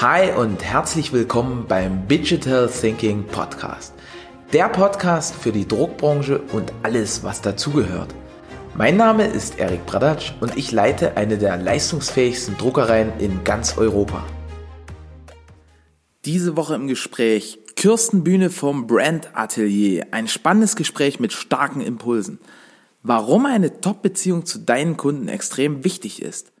Hi und herzlich willkommen beim Digital Thinking Podcast. Der Podcast für die Druckbranche und alles, was dazugehört. Mein Name ist Erik Bradatsch und ich leite eine der leistungsfähigsten Druckereien in ganz Europa. Diese Woche im Gespräch Kirsten Bühne vom Brand Atelier. Ein spannendes Gespräch mit starken Impulsen. Warum eine Top-Beziehung zu deinen Kunden extrem wichtig ist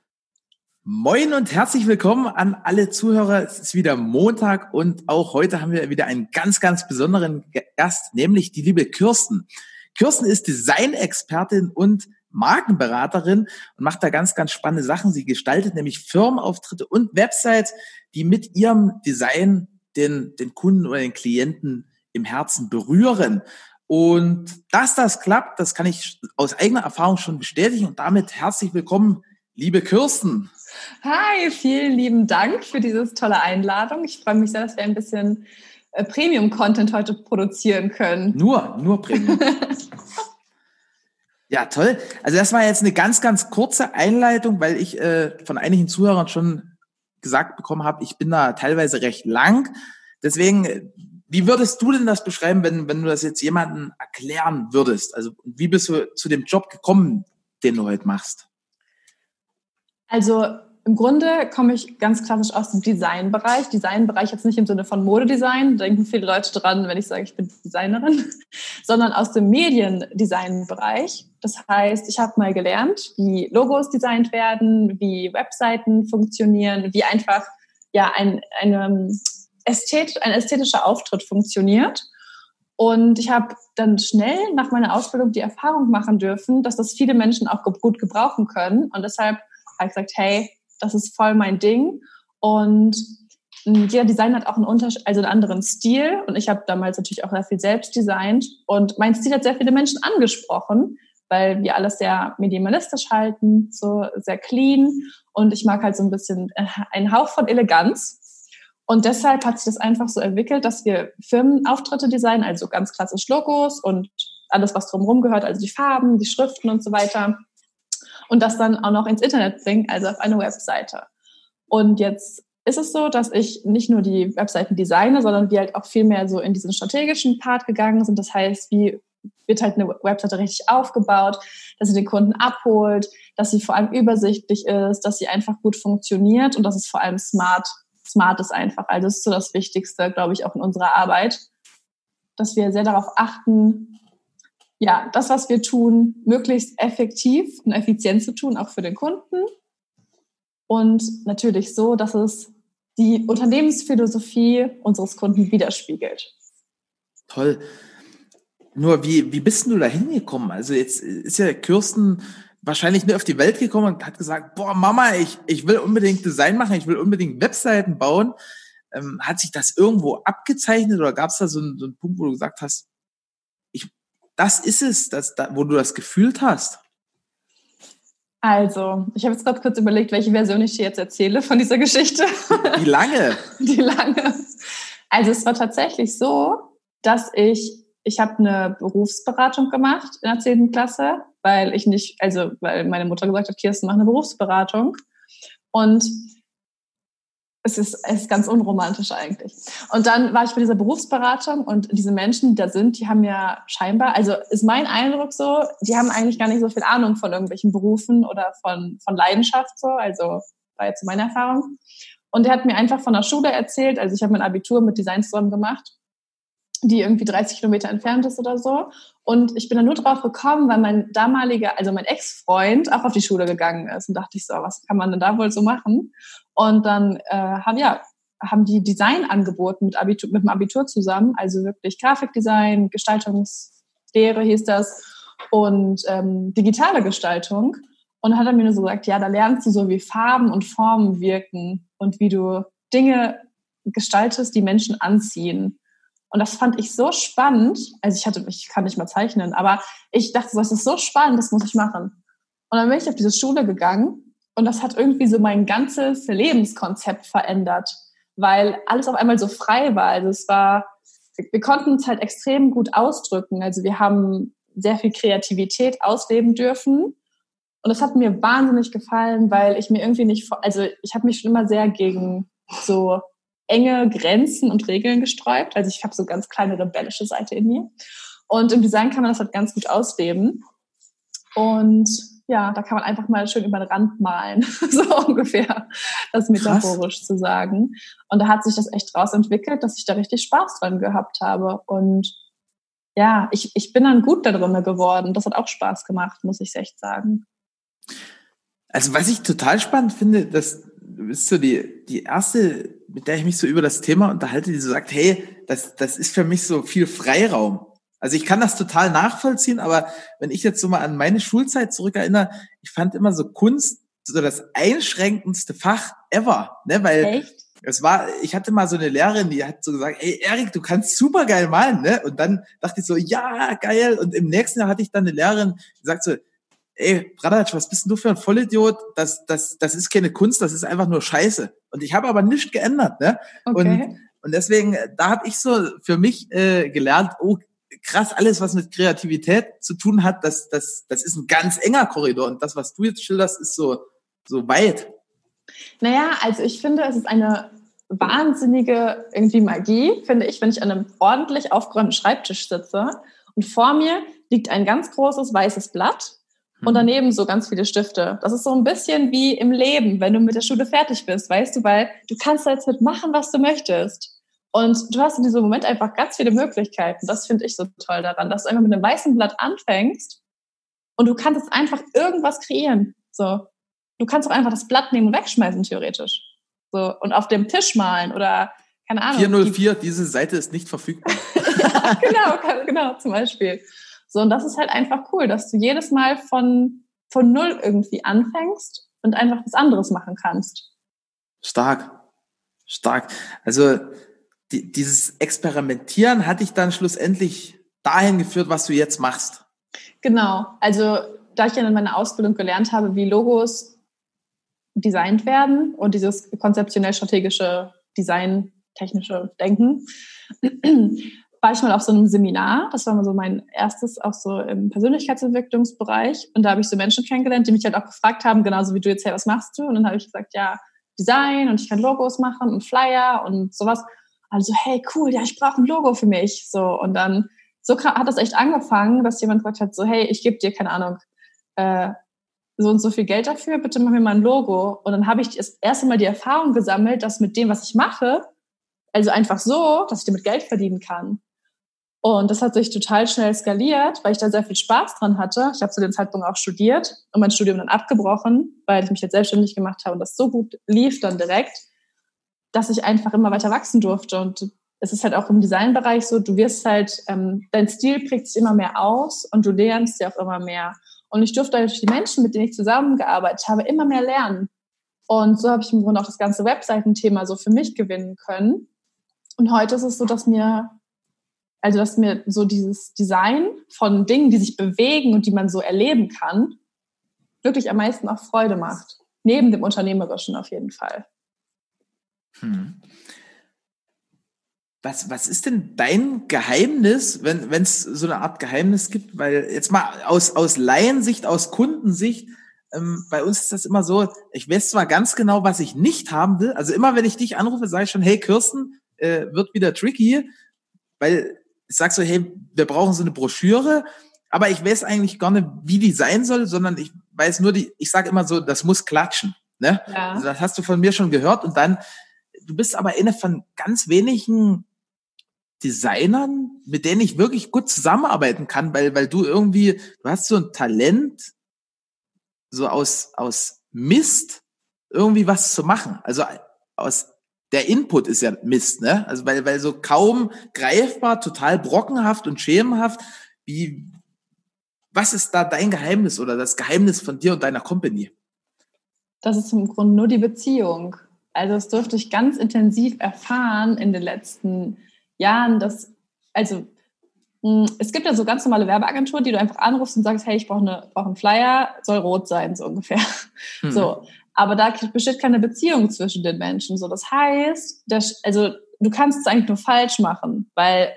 Moin und herzlich willkommen an alle Zuhörer. Es ist wieder Montag und auch heute haben wir wieder einen ganz, ganz besonderen Gast, nämlich die liebe Kirsten. Kirsten ist Designexpertin und Markenberaterin und macht da ganz, ganz spannende Sachen. Sie gestaltet nämlich Firmenauftritte und Websites, die mit ihrem Design den, den Kunden oder den Klienten im Herzen berühren. Und dass das klappt, das kann ich aus eigener Erfahrung schon bestätigen. Und damit herzlich willkommen, liebe Kirsten. Hi, vielen lieben Dank für diese tolle Einladung. Ich freue mich sehr, dass wir ein bisschen äh, Premium-Content heute produzieren können. Nur, nur Premium. ja, toll. Also das war jetzt eine ganz, ganz kurze Einleitung, weil ich äh, von einigen Zuhörern schon gesagt bekommen habe, ich bin da teilweise recht lang. Deswegen, wie würdest du denn das beschreiben, wenn, wenn du das jetzt jemandem erklären würdest? Also wie bist du zu dem Job gekommen, den du heute machst? Also im Grunde komme ich ganz klassisch aus dem Designbereich. Designbereich jetzt nicht im Sinne von Modedesign, denken viele Leute dran, wenn ich sage, ich bin Designerin, sondern aus dem Mediendesignbereich. Das heißt, ich habe mal gelernt, wie Logos designt werden, wie Webseiten funktionieren, wie einfach ja ein, eine Ästhet, ein ästhetischer Auftritt funktioniert. Und ich habe dann schnell nach meiner Ausbildung die Erfahrung machen dürfen, dass das viele Menschen auch gut gebrauchen können. Und deshalb habe ich gesagt, hey, das ist voll mein Ding. Und hm, jeder Designer hat auch einen, Unterschied, also einen anderen Stil. Und ich habe damals natürlich auch sehr viel selbst designt. Und mein Stil hat sehr viele Menschen angesprochen, weil wir alles sehr minimalistisch halten, so sehr clean. Und ich mag halt so ein bisschen äh, einen Hauch von Eleganz. Und deshalb hat sich das einfach so entwickelt, dass wir Firmenauftritte designen, also ganz klassisch Logos und alles, was drumherum gehört, also die Farben, die Schriften und so weiter und das dann auch noch ins Internet bringen, also auf eine Webseite. Und jetzt ist es so, dass ich nicht nur die Webseiten designe, sondern wir halt auch viel mehr so in diesen strategischen Part gegangen sind. Das heißt, wie wird halt eine Webseite richtig aufgebaut, dass sie den Kunden abholt, dass sie vor allem übersichtlich ist, dass sie einfach gut funktioniert und dass es vor allem smart, smart ist einfach. Also das ist so das Wichtigste, glaube ich, auch in unserer Arbeit, dass wir sehr darauf achten, ja, das, was wir tun, möglichst effektiv und effizient zu tun, auch für den Kunden. Und natürlich so, dass es die Unternehmensphilosophie unseres Kunden widerspiegelt. Toll. Nur wie, wie bist du da hingekommen? Also jetzt ist ja Kirsten wahrscheinlich nur auf die Welt gekommen und hat gesagt, boah, Mama, ich, ich will unbedingt Design machen, ich will unbedingt Webseiten bauen. Ähm, hat sich das irgendwo abgezeichnet oder gab es da so einen, so einen Punkt, wo du gesagt hast, das ist es, das, wo du das gefühlt hast? Also, ich habe jetzt gerade kurz überlegt, welche Version ich dir jetzt erzähle von dieser Geschichte. Wie lange? Die lange. Also es war tatsächlich so, dass ich, ich habe eine Berufsberatung gemacht in der 10. Klasse, weil ich nicht, also weil meine Mutter gesagt hat, Kirsten, mach eine Berufsberatung. Und es ist, es ist ganz unromantisch eigentlich. Und dann war ich bei dieser Berufsberatung und diese Menschen, die da sind, die haben ja scheinbar, also ist mein Eindruck so, die haben eigentlich gar nicht so viel Ahnung von irgendwelchen Berufen oder von, von Leidenschaft so, also war jetzt meine Erfahrung. Und der hat mir einfach von der Schule erzählt, also ich habe mein Abitur mit Design zusammen gemacht, die irgendwie 30 Kilometer entfernt ist oder so. Und ich bin da nur drauf gekommen, weil mein damaliger, also mein Ex-Freund auch auf die Schule gegangen ist. Und dachte ich so, was kann man denn da wohl so machen? Und dann äh, haben ja haben die Design angeboten mit, Abitur, mit dem Abitur zusammen, also wirklich Grafikdesign, Gestaltungslehre hieß das und ähm, digitale Gestaltung. Und dann hat er mir nur so gesagt, ja, da lernst du so, wie Farben und Formen wirken und wie du Dinge gestaltest, die Menschen anziehen. Und das fand ich so spannend. Also ich hatte, ich kann nicht mal zeichnen, aber ich dachte, das ist so spannend, das muss ich machen. Und dann bin ich auf diese Schule gegangen und das hat irgendwie so mein ganzes Lebenskonzept verändert, weil alles auf einmal so frei war. Also es war, wir konnten es halt extrem gut ausdrücken. Also wir haben sehr viel Kreativität ausleben dürfen. Und das hat mir wahnsinnig gefallen, weil ich mir irgendwie nicht, also ich habe mich schon immer sehr gegen so enge Grenzen und Regeln gesträubt. Also ich habe so ganz kleine rebellische Seite in mir. Und im Design kann man das halt ganz gut ausleben. Und ja, da kann man einfach mal schön über den Rand malen, so ungefähr, das metaphorisch Krass. zu sagen. Und da hat sich das echt draus entwickelt, dass ich da richtig Spaß dran gehabt habe. Und ja, ich, ich bin dann gut da drin geworden. Das hat auch Spaß gemacht, muss ich echt sagen. Also was ich total spannend finde, dass du bist so die, die erste, mit der ich mich so über das Thema unterhalte, die so sagt, hey, das, das ist für mich so viel Freiraum. Also ich kann das total nachvollziehen, aber wenn ich jetzt so mal an meine Schulzeit zurückerinnere, ich fand immer so Kunst so das einschränkendste Fach ever, ne, weil Echt? es war, ich hatte mal so eine Lehrerin, die hat so gesagt, ey Erik, du kannst super geil malen, ne? Und dann dachte ich so, ja, geil. Und im nächsten Jahr hatte ich dann eine Lehrerin, die sagt so, ey, Bradatsch, was bist denn du für ein Vollidiot? Das, das, das ist keine Kunst, das ist einfach nur Scheiße. Und ich habe aber nichts geändert, ne? Okay. Und, und deswegen, da habe ich so für mich äh, gelernt, oh, krass, alles, was mit Kreativität zu tun hat, das, das, das ist ein ganz enger Korridor. Und das, was du jetzt schilderst, ist so, so weit. Naja, also ich finde, es ist eine wahnsinnige irgendwie Magie, finde ich, wenn ich an einem ordentlich aufgeräumten Schreibtisch sitze und vor mir liegt ein ganz großes weißes Blatt und mhm. daneben so ganz viele Stifte. Das ist so ein bisschen wie im Leben, wenn du mit der Schule fertig bist, weißt du, weil du kannst da jetzt mitmachen, was du möchtest. Und du hast in diesem Moment einfach ganz viele Möglichkeiten. Das finde ich so toll daran, dass du einfach mit einem weißen Blatt anfängst und du kannst einfach irgendwas kreieren. So. Du kannst auch einfach das Blatt nehmen und wegschmeißen, theoretisch. So. Und auf dem Tisch malen oder, keine Ahnung. 404, diese Seite ist nicht verfügbar. ja, genau, genau, zum Beispiel. So, und das ist halt einfach cool, dass du jedes Mal von, von null irgendwie anfängst und einfach was anderes machen kannst. Stark. Stark. Also, die, dieses Experimentieren hat dich dann schlussendlich dahin geführt, was du jetzt machst. Genau. Also, da ich ja in meiner Ausbildung gelernt habe, wie Logos designt werden und dieses konzeptionell-strategische Design technische Denken, war ich mal auf so einem Seminar. Das war mal so mein erstes, auch so im Persönlichkeitsentwicklungsbereich. Und da habe ich so Menschen kennengelernt, die mich halt auch gefragt haben, genauso wie du jetzt, hey, was machst du? Und dann habe ich gesagt, ja, Design und ich kann Logos machen und Flyer und sowas. Also, hey, cool, ja, ich brauche ein Logo für mich. So, und dann, so hat das echt angefangen, dass jemand gesagt hat, so, hey, ich gebe dir, keine Ahnung, äh, so und so viel Geld dafür, bitte mach mir mal ein Logo. Und dann habe ich das erste Mal die Erfahrung gesammelt, dass mit dem, was ich mache, also einfach so, dass ich damit Geld verdienen kann. Und das hat sich total schnell skaliert, weil ich da sehr viel Spaß dran hatte. Ich habe zu dem Zeitpunkt auch studiert und mein Studium dann abgebrochen, weil ich mich jetzt selbstständig gemacht habe und das so gut lief dann direkt, dass ich einfach immer weiter wachsen durfte. Und es ist halt auch im Designbereich so, du wirst halt, ähm, dein Stil prägt sich immer mehr aus und du lernst ja auch immer mehr. Und ich durfte durch die Menschen, mit denen ich zusammengearbeitet habe, immer mehr lernen. Und so habe ich im Grunde auch das ganze Webseitenthema so für mich gewinnen können. Und heute ist es so, dass mir also, dass mir so dieses Design von Dingen, die sich bewegen und die man so erleben kann, wirklich am meisten auch Freude macht. Neben dem Unternehmerischen auf jeden Fall. Hm. Was, was ist denn dein Geheimnis, wenn es so eine Art Geheimnis gibt? Weil jetzt mal aus, aus Laiensicht, aus Kundensicht, ähm, bei uns ist das immer so, ich weiß zwar ganz genau, was ich nicht haben will. Also immer, wenn ich dich anrufe, sage ich schon, hey Kirsten, äh, wird wieder tricky, weil ich sag so, hey, wir brauchen so eine Broschüre, aber ich weiß eigentlich gar nicht, wie die sein soll, sondern ich weiß nur, die, ich sage immer so, das muss klatschen. Ne? Ja. Also das hast du von mir schon gehört. Und dann, du bist aber eine von ganz wenigen Designern, mit denen ich wirklich gut zusammenarbeiten kann, weil, weil du irgendwie, du hast so ein Talent, so aus, aus Mist irgendwie was zu machen. Also aus der Input ist ja Mist, ne? Also weil, weil so kaum greifbar, total brockenhaft und schemenhaft. Wie, was ist da dein Geheimnis oder das Geheimnis von dir und deiner Company? Das ist im Grunde nur die Beziehung. Also das durfte ich ganz intensiv erfahren in den letzten Jahren, dass, also hm, es gibt ja so ganz normale Werbeagenturen, die du einfach anrufst und sagst, hey, ich brauche eine, brauche einen Flyer, soll rot sein, so ungefähr. Mhm. So. Aber da besteht keine Beziehung zwischen den Menschen. So, das heißt, das, also du kannst es eigentlich nur falsch machen, weil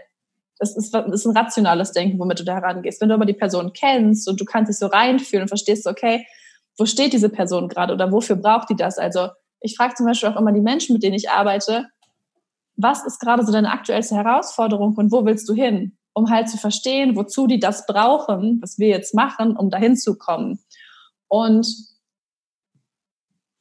es ist, es ist ein rationales Denken, womit du da herangehst. Wenn du aber die Person kennst und du kannst dich so reinfühlen und verstehst, okay, wo steht diese Person gerade oder wofür braucht die das? Also ich frage zum Beispiel auch immer die Menschen, mit denen ich arbeite, was ist gerade so deine aktuellste Herausforderung und wo willst du hin? Um halt zu verstehen, wozu die das brauchen, was wir jetzt machen, um dahin zu kommen. Und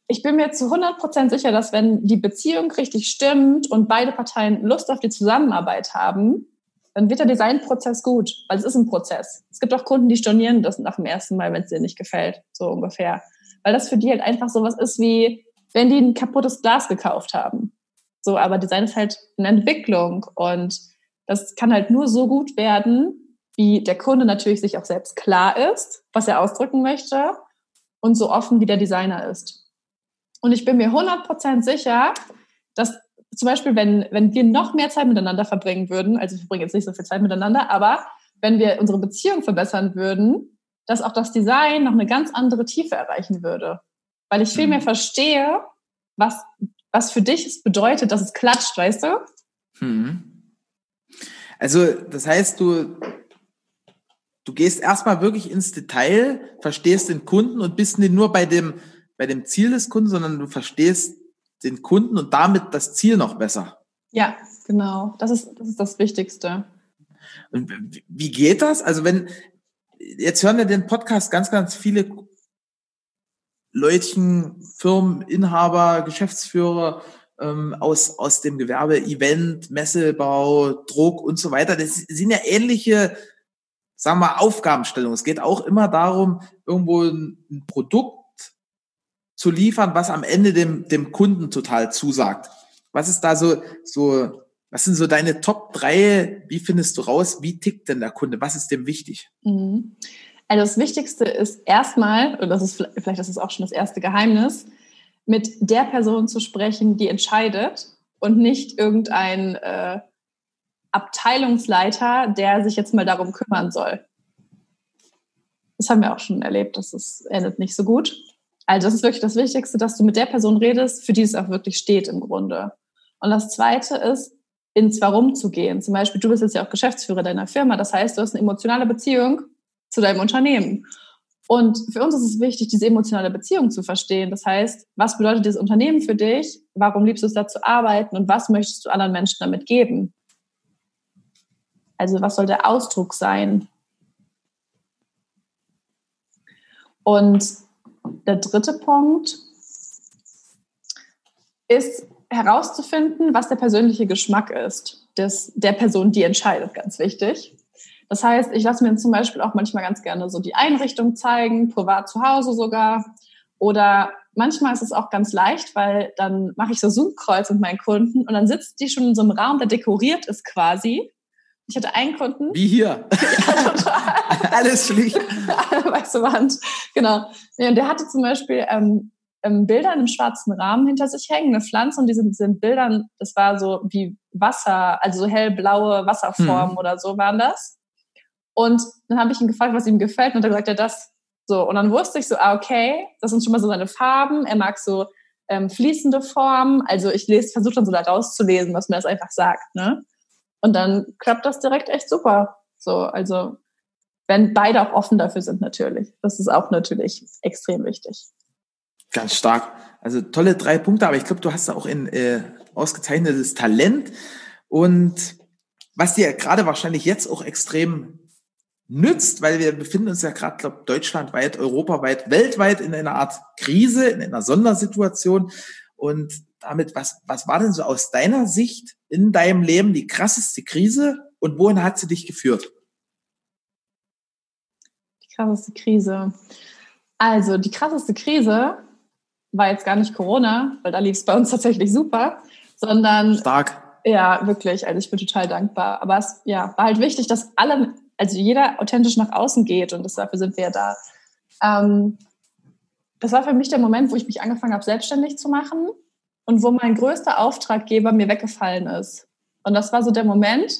ich bin mir zu 100 Prozent sicher, dass wenn die Beziehung richtig stimmt und beide Parteien Lust auf die Zusammenarbeit haben, dann wird der Designprozess gut, weil es ist ein Prozess. Es gibt auch Kunden, die stornieren das nach dem ersten Mal, wenn es denen nicht gefällt, so ungefähr. Weil das für die halt einfach so was ist wie, wenn die ein kaputtes Glas gekauft haben. So, aber Design ist halt eine Entwicklung und das kann halt nur so gut werden, wie der Kunde natürlich sich auch selbst klar ist, was er ausdrücken möchte und so offen wie der Designer ist. Und ich bin mir 100% sicher, dass zum Beispiel, wenn, wenn wir noch mehr Zeit miteinander verbringen würden, also wir verbringen jetzt nicht so viel Zeit miteinander, aber wenn wir unsere Beziehung verbessern würden, dass auch das Design noch eine ganz andere Tiefe erreichen würde. Weil ich viel mehr mhm. verstehe, was, was für dich es bedeutet, dass es klatscht, weißt du? Hm. Also, das heißt, du, du gehst erstmal wirklich ins Detail, verstehst den Kunden und bist nicht nur bei dem, bei dem Ziel des Kunden, sondern du verstehst den Kunden und damit das Ziel noch besser. Ja, genau. Das ist das, ist das Wichtigste. Und wie geht das? Also wenn, jetzt hören wir den Podcast ganz, ganz viele Leutchen, Firmen, Inhaber, Geschäftsführer ähm, aus, aus dem Gewerbe, Event, Messebau, Druck und so weiter. Das sind ja ähnliche, sagen wir, Aufgabenstellungen. Es geht auch immer darum, irgendwo ein, Produkt zu liefern, was am Ende dem, dem Kunden total zusagt. Was ist da so, so, was sind so deine Top drei? Wie findest du raus? Wie tickt denn der Kunde? Was ist dem wichtig? Mhm. Also das Wichtigste ist erstmal, und das ist vielleicht das ist auch schon das erste Geheimnis, mit der Person zu sprechen, die entscheidet und nicht irgendein äh, Abteilungsleiter, der sich jetzt mal darum kümmern soll. Das haben wir auch schon erlebt, das ist, endet nicht so gut. Also das ist wirklich das Wichtigste, dass du mit der Person redest, für die es auch wirklich steht im Grunde. Und das Zweite ist, ins Warum zu gehen. Zum Beispiel, du bist jetzt ja auch Geschäftsführer deiner Firma. Das heißt, du hast eine emotionale Beziehung zu deinem Unternehmen. Und für uns ist es wichtig, diese emotionale Beziehung zu verstehen. Das heißt, was bedeutet dieses Unternehmen für dich? Warum liebst du es da zu arbeiten? Und was möchtest du anderen Menschen damit geben? Also was soll der Ausdruck sein? Und der dritte Punkt ist herauszufinden, was der persönliche Geschmack ist des, der Person, die entscheidet, ganz wichtig. Das heißt, ich lasse mir zum Beispiel auch manchmal ganz gerne so die Einrichtung zeigen, privat zu Hause sogar. Oder manchmal ist es auch ganz leicht, weil dann mache ich so Zoom-Kreuz mit meinen Kunden und dann sitzt die schon in so einem Raum, der dekoriert ist quasi. Ich hatte einen Kunden. Wie hier. ja, total. Alles schlicht. Weiße Wand. Genau. Ja, und der hatte zum Beispiel ähm, ähm, Bilder in einem schwarzen Rahmen hinter sich hängen, eine Pflanze und diese sind Bildern, das war so wie Wasser, also so hellblaue Wasserformen hm. oder so waren das. Und dann habe ich ihn gefragt, was ihm gefällt und er gesagt, ja das. So, und dann wusste ich so, ah, okay, das sind schon mal so seine Farben. Er mag so ähm, fließende Formen. Also ich lese, versuche dann so da rauszulesen, was mir das einfach sagt. Ne? Und dann klappt das direkt echt super. So, also wenn beide auch offen dafür sind, natürlich. Das ist auch natürlich extrem wichtig. Ganz stark. Also tolle drei Punkte, aber ich glaube, du hast da auch ein äh, ausgezeichnetes Talent. Und was dir gerade wahrscheinlich jetzt auch extrem nützt, weil wir befinden uns ja gerade, glaube deutschlandweit, europaweit, weltweit in einer Art Krise, in einer Sondersituation. Und damit, was, was war denn so aus deiner Sicht in deinem Leben die krasseste Krise und wohin hat sie dich geführt? Die krasseste Krise. Also, die krasseste Krise war jetzt gar nicht Corona, weil da lief es bei uns tatsächlich super, sondern. Stark. Ja, wirklich. Also, ich bin total dankbar. Aber es ja, war halt wichtig, dass alle, also jeder authentisch nach außen geht und dafür sind wir ja da. Ähm, das war für mich der Moment, wo ich mich angefangen habe, selbstständig zu machen und wo mein größter Auftraggeber mir weggefallen ist. Und das war so der Moment,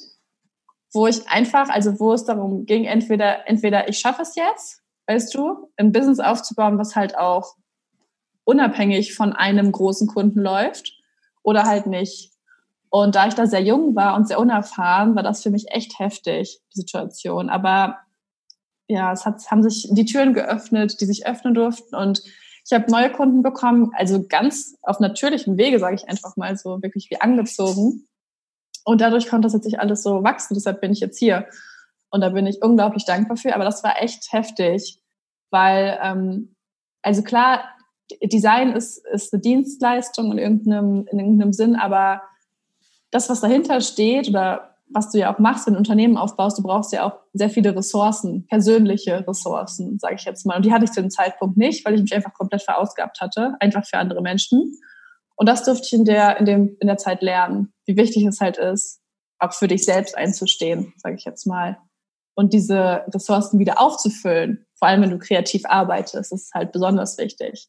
wo ich einfach, also wo es darum ging, entweder, entweder ich schaffe es jetzt, weißt du, ein Business aufzubauen, was halt auch unabhängig von einem großen Kunden läuft oder halt nicht. Und da ich da sehr jung war und sehr unerfahren, war das für mich echt heftig, die Situation. Aber ja, es hat, haben sich die Türen geöffnet, die sich öffnen durften und Ich habe neue Kunden bekommen, also ganz auf natürlichem Wege, sage ich einfach mal so, wirklich wie angezogen. Und dadurch konnte das jetzt nicht alles so wachsen. Deshalb bin ich jetzt hier. Und da bin ich unglaublich dankbar für. Aber das war echt heftig, weil, ähm, also klar, Design ist, ist eine Dienstleistung in irgendeinem, in irgendeinem Sinn, aber das, was dahinter steht oder was du ja auch machst, wenn du ein Unternehmen aufbaust, du brauchst ja auch sehr viele Ressourcen, persönliche Ressourcen, sage ich jetzt mal. Und die hatte ich zu dem Zeitpunkt nicht, weil ich mich einfach komplett verausgabt hatte, einfach für andere Menschen. Und das durfte ich in der, in dem, in der Zeit lernen, wie wichtig es halt ist, auch für dich selbst einzustehen, sage ich jetzt mal. Und diese Ressourcen wieder aufzufüllen, vor allem wenn du kreativ arbeitest, ist halt besonders wichtig.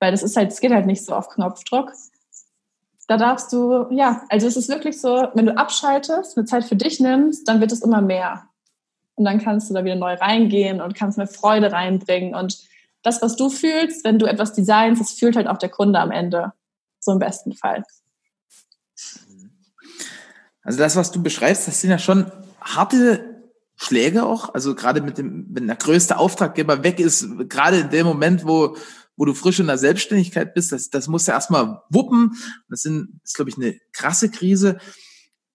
Weil das ist halt, es geht halt nicht so auf Knopfdruck, da darfst du, ja, also es ist wirklich so, wenn du abschaltest, eine Zeit für dich nimmst, dann wird es immer mehr. Und dann kannst du da wieder neu reingehen und kannst mehr Freude reinbringen. Und das, was du fühlst, wenn du etwas designst, das fühlt halt auch der Kunde am Ende. So im besten Fall. Also das, was du beschreibst, das sind ja schon harte Schläge auch. Also gerade mit dem, wenn der größte Auftraggeber weg ist, gerade in dem Moment, wo wo du frisch in der Selbstständigkeit bist, das, das musst du erstmal wuppen. Das, sind, ist, glaube ich, eine krasse Krise.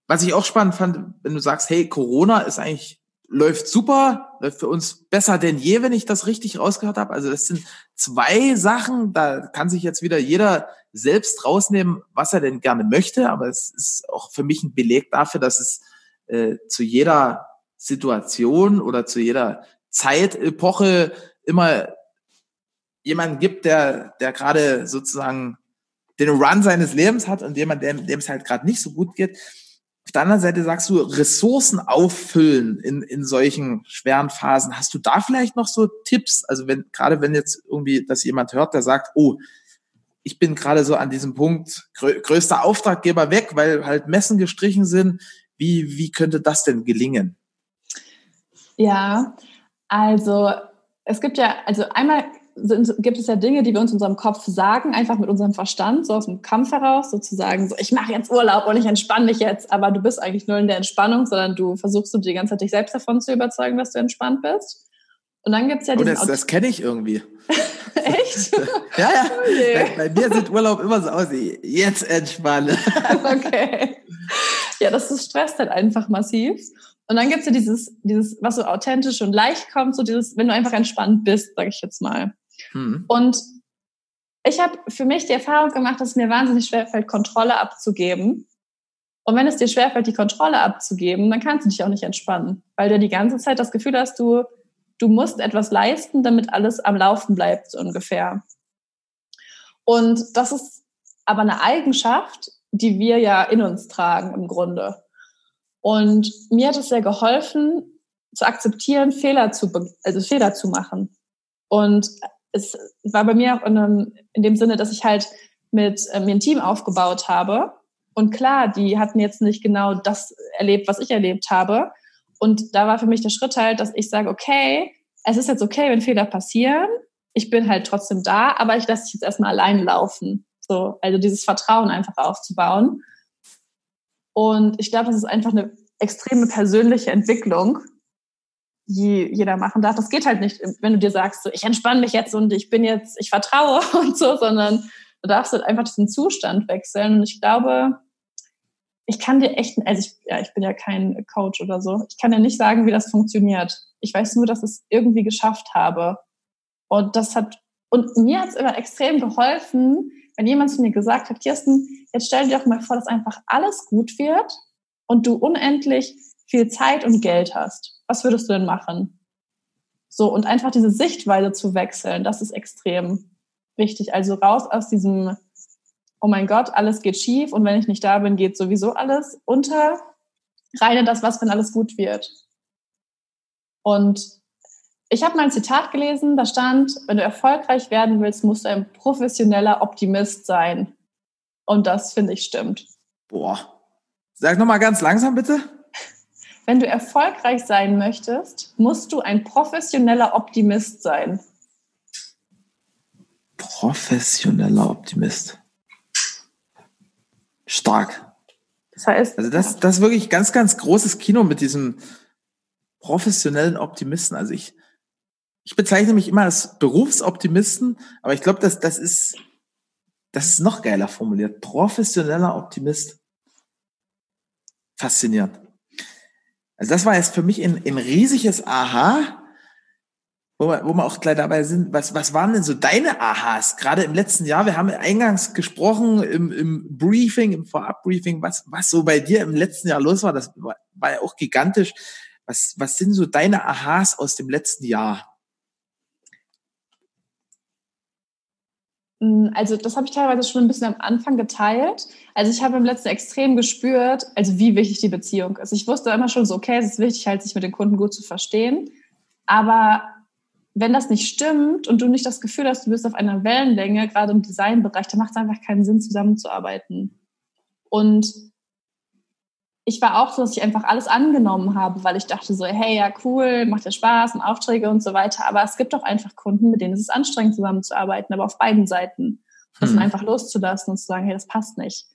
Was ich auch spannend fand, wenn du sagst, hey, Corona ist eigentlich, läuft super, läuft für uns besser denn je, wenn ich das richtig rausgehört habe. Also das sind zwei Sachen, da kann sich jetzt wieder jeder selbst rausnehmen, was er denn gerne möchte. Aber es ist auch für mich ein Beleg dafür, dass es äh, zu jeder Situation oder zu jeder Zeitepoche immer jemanden gibt, der, der gerade sozusagen den Run seines Lebens hat und jemand, dem, dem es halt gerade nicht so gut geht. Auf der anderen Seite sagst du, Ressourcen auffüllen in, in solchen schweren Phasen. Hast du da vielleicht noch so Tipps? Also wenn, gerade wenn jetzt irgendwie das jemand hört, der sagt, oh, ich bin gerade so an diesem Punkt, grö größter Auftraggeber weg, weil halt Messen gestrichen sind. Wie, wie könnte das denn gelingen? Ja, also es gibt ja, also einmal sind, gibt es ja Dinge, die wir uns in unserem Kopf sagen, einfach mit unserem Verstand, so aus dem Kampf heraus, sozusagen, so ich mache jetzt Urlaub und ich entspanne mich jetzt, aber du bist eigentlich null in der Entspannung, sondern du versuchst du die ganze Zeit dich selbst davon zu überzeugen, dass du entspannt bist. Und dann gibt's ja diesen... Oh, das, das kenne ich irgendwie. Echt? ja, ja. Oh bei, mir sieht Urlaub immer so aus, jetzt entspanne. okay. Ja, das, das stresst halt einfach massiv. Und dann gibt's ja dieses, dieses, was so authentisch und leicht kommt, so dieses, wenn du einfach entspannt bist, sage ich jetzt mal. Mhm. Und ich habe für mich die Erfahrung gemacht, dass es mir wahnsinnig schwerfällt, Kontrolle abzugeben. Und wenn es dir schwerfällt, die Kontrolle abzugeben, dann kannst du dich auch nicht entspannen, weil du die ganze Zeit das Gefühl hast, du, du musst etwas leisten, damit alles am Laufen bleibt, ungefähr. Und das ist aber eine Eigenschaft, die wir ja in uns tragen im Grunde. Und mir hat es sehr geholfen, zu akzeptieren, Fehler zu, also Fehler zu machen. Und es war bei mir in, einem, in dem Sinne, dass ich halt mit äh, mir ein Team aufgebaut habe. Und klar, die hatten jetzt nicht genau das erlebt, was ich erlebt habe. Und da war für mich der Schritt halt, dass ich sage, okay, es ist jetzt okay, wenn Fehler passieren. Ich bin halt trotzdem da, aber ich lasse dich jetzt erstmal allein laufen. So, also dieses Vertrauen einfach aufzubauen. Und ich glaube, das ist einfach eine extreme persönliche Entwicklung, die jeder machen darf. Das geht halt nicht, wenn du dir sagst, so, ich entspanne mich jetzt und ich bin jetzt, ich vertraue und so, sondern du darfst halt einfach diesen Zustand wechseln. Und ich glaube, ich kann dir echt, also ich, ja, ich bin ja kein Coach oder so, ich kann dir nicht sagen, wie das funktioniert. Ich weiß nur, dass ich es irgendwie geschafft habe. Und das hat, und mir hat es immer extrem geholfen, wenn jemand zu mir gesagt hat, Kirsten, jetzt stell dir doch mal vor, dass einfach alles gut wird und du unendlich viel Zeit und Geld hast was würdest du denn machen? So, und einfach diese Sichtweise zu wechseln, das ist extrem wichtig. Also raus aus diesem, oh mein Gott, alles geht schief und wenn ich nicht da bin, geht sowieso alles unter. Rein in das, was, wenn alles gut wird. Und ich habe mal ein Zitat gelesen, da stand, wenn du erfolgreich werden willst, musst du ein professioneller Optimist sein. Und das finde ich stimmt. Boah. Sag nochmal ganz langsam bitte. Wenn du erfolgreich sein möchtest, musst du ein professioneller Optimist sein. Professioneller Optimist. Stark. Das heißt. Also das, das ist wirklich ganz, ganz großes Kino mit diesem professionellen Optimisten. Also ich, ich bezeichne mich immer als Berufsoptimisten, aber ich glaube, dass das ist, das ist noch geiler formuliert. Professioneller Optimist. Faszinierend. Also das war jetzt für mich ein, ein riesiges Aha, wo wir, wo wir auch gleich dabei sind. Was, was waren denn so deine Aha's? Gerade im letzten Jahr, wir haben eingangs gesprochen im, im Briefing, im Vorabbriefing, was, was so bei dir im letzten Jahr los war. Das war, war ja auch gigantisch. Was, was sind so deine Aha's aus dem letzten Jahr? Also das habe ich teilweise schon ein bisschen am Anfang geteilt. Also ich habe im letzten extrem gespürt, also wie wichtig die Beziehung ist. Ich wusste immer schon so, okay, es ist wichtig, halt sich mit den Kunden gut zu verstehen. Aber wenn das nicht stimmt und du nicht das Gefühl hast, du bist auf einer Wellenlänge, gerade im Designbereich, dann macht es einfach keinen Sinn, zusammenzuarbeiten. Und ich war auch so, dass ich einfach alles angenommen habe, weil ich dachte so, hey, ja, cool, macht ja Spaß und Aufträge und so weiter. Aber es gibt auch einfach Kunden, mit denen es ist anstrengend zusammenzuarbeiten, aber auf beiden Seiten. Das hm. einfach loszulassen und zu sagen, hey, das passt nicht.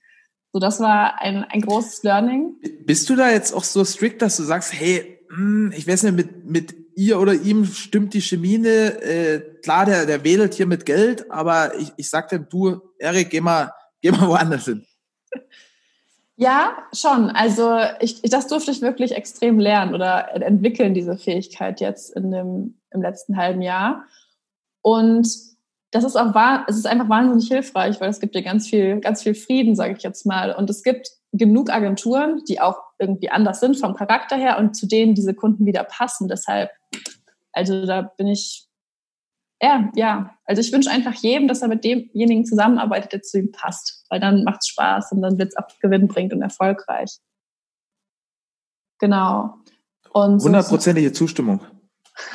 So, das war ein, ein großes Learning. Bist du da jetzt auch so strikt, dass du sagst, hey, hm, ich weiß nicht, mit, mit ihr oder ihm stimmt die Chemie äh, klar, der, der wedelt hier mit Geld, aber ich, ich sag dir, du, Erik, geh mal, geh mal woanders hin. Ja, schon. Also ich, das durfte ich wirklich extrem lernen oder entwickeln, diese Fähigkeit jetzt in dem, im letzten halben Jahr. Und das ist auch wahr, es ist einfach wahnsinnig hilfreich, weil es gibt dir ganz viel, ganz viel Frieden, sage ich jetzt mal. Und es gibt genug Agenturen, die auch irgendwie anders sind vom Charakter her und zu denen diese Kunden wieder passen. Deshalb, also da bin ich ja, ja. Also ich wünsche einfach jedem, dass er mit demjenigen zusammenarbeitet, der zu ihm passt. Weil dann macht es Spaß und dann wird es auch Gewinn bringt und erfolgreich. Genau. Hundertprozentige so, Zustimmung.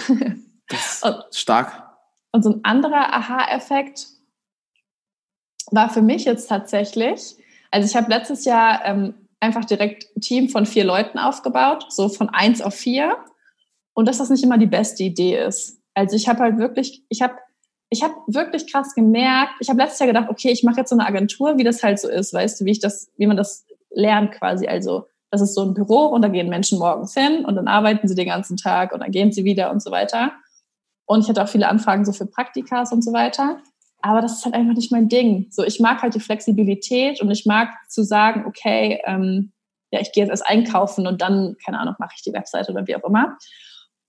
stark. Und so ein anderer Aha-Effekt war für mich jetzt tatsächlich, also ich habe letztes Jahr ähm, einfach direkt ein Team von vier Leuten aufgebaut, so von eins auf vier. Und dass das nicht immer die beste Idee ist. Also ich habe halt wirklich, ich habe ich habe wirklich krass gemerkt, ich habe letztes Jahr gedacht, okay, ich mache jetzt so eine Agentur, wie das halt so ist, weißt du, wie ich das, wie man das lernt quasi. Also das ist so ein Büro und da gehen Menschen morgens hin und dann arbeiten sie den ganzen Tag und dann gehen sie wieder und so weiter. Und ich hatte auch viele Anfragen so für Praktikas und so weiter. Aber das ist halt einfach nicht mein Ding. So, ich mag halt die Flexibilität und ich mag zu sagen, okay, ähm, ja, ich gehe jetzt erst einkaufen und dann, keine Ahnung, mache ich die Webseite oder wie auch immer.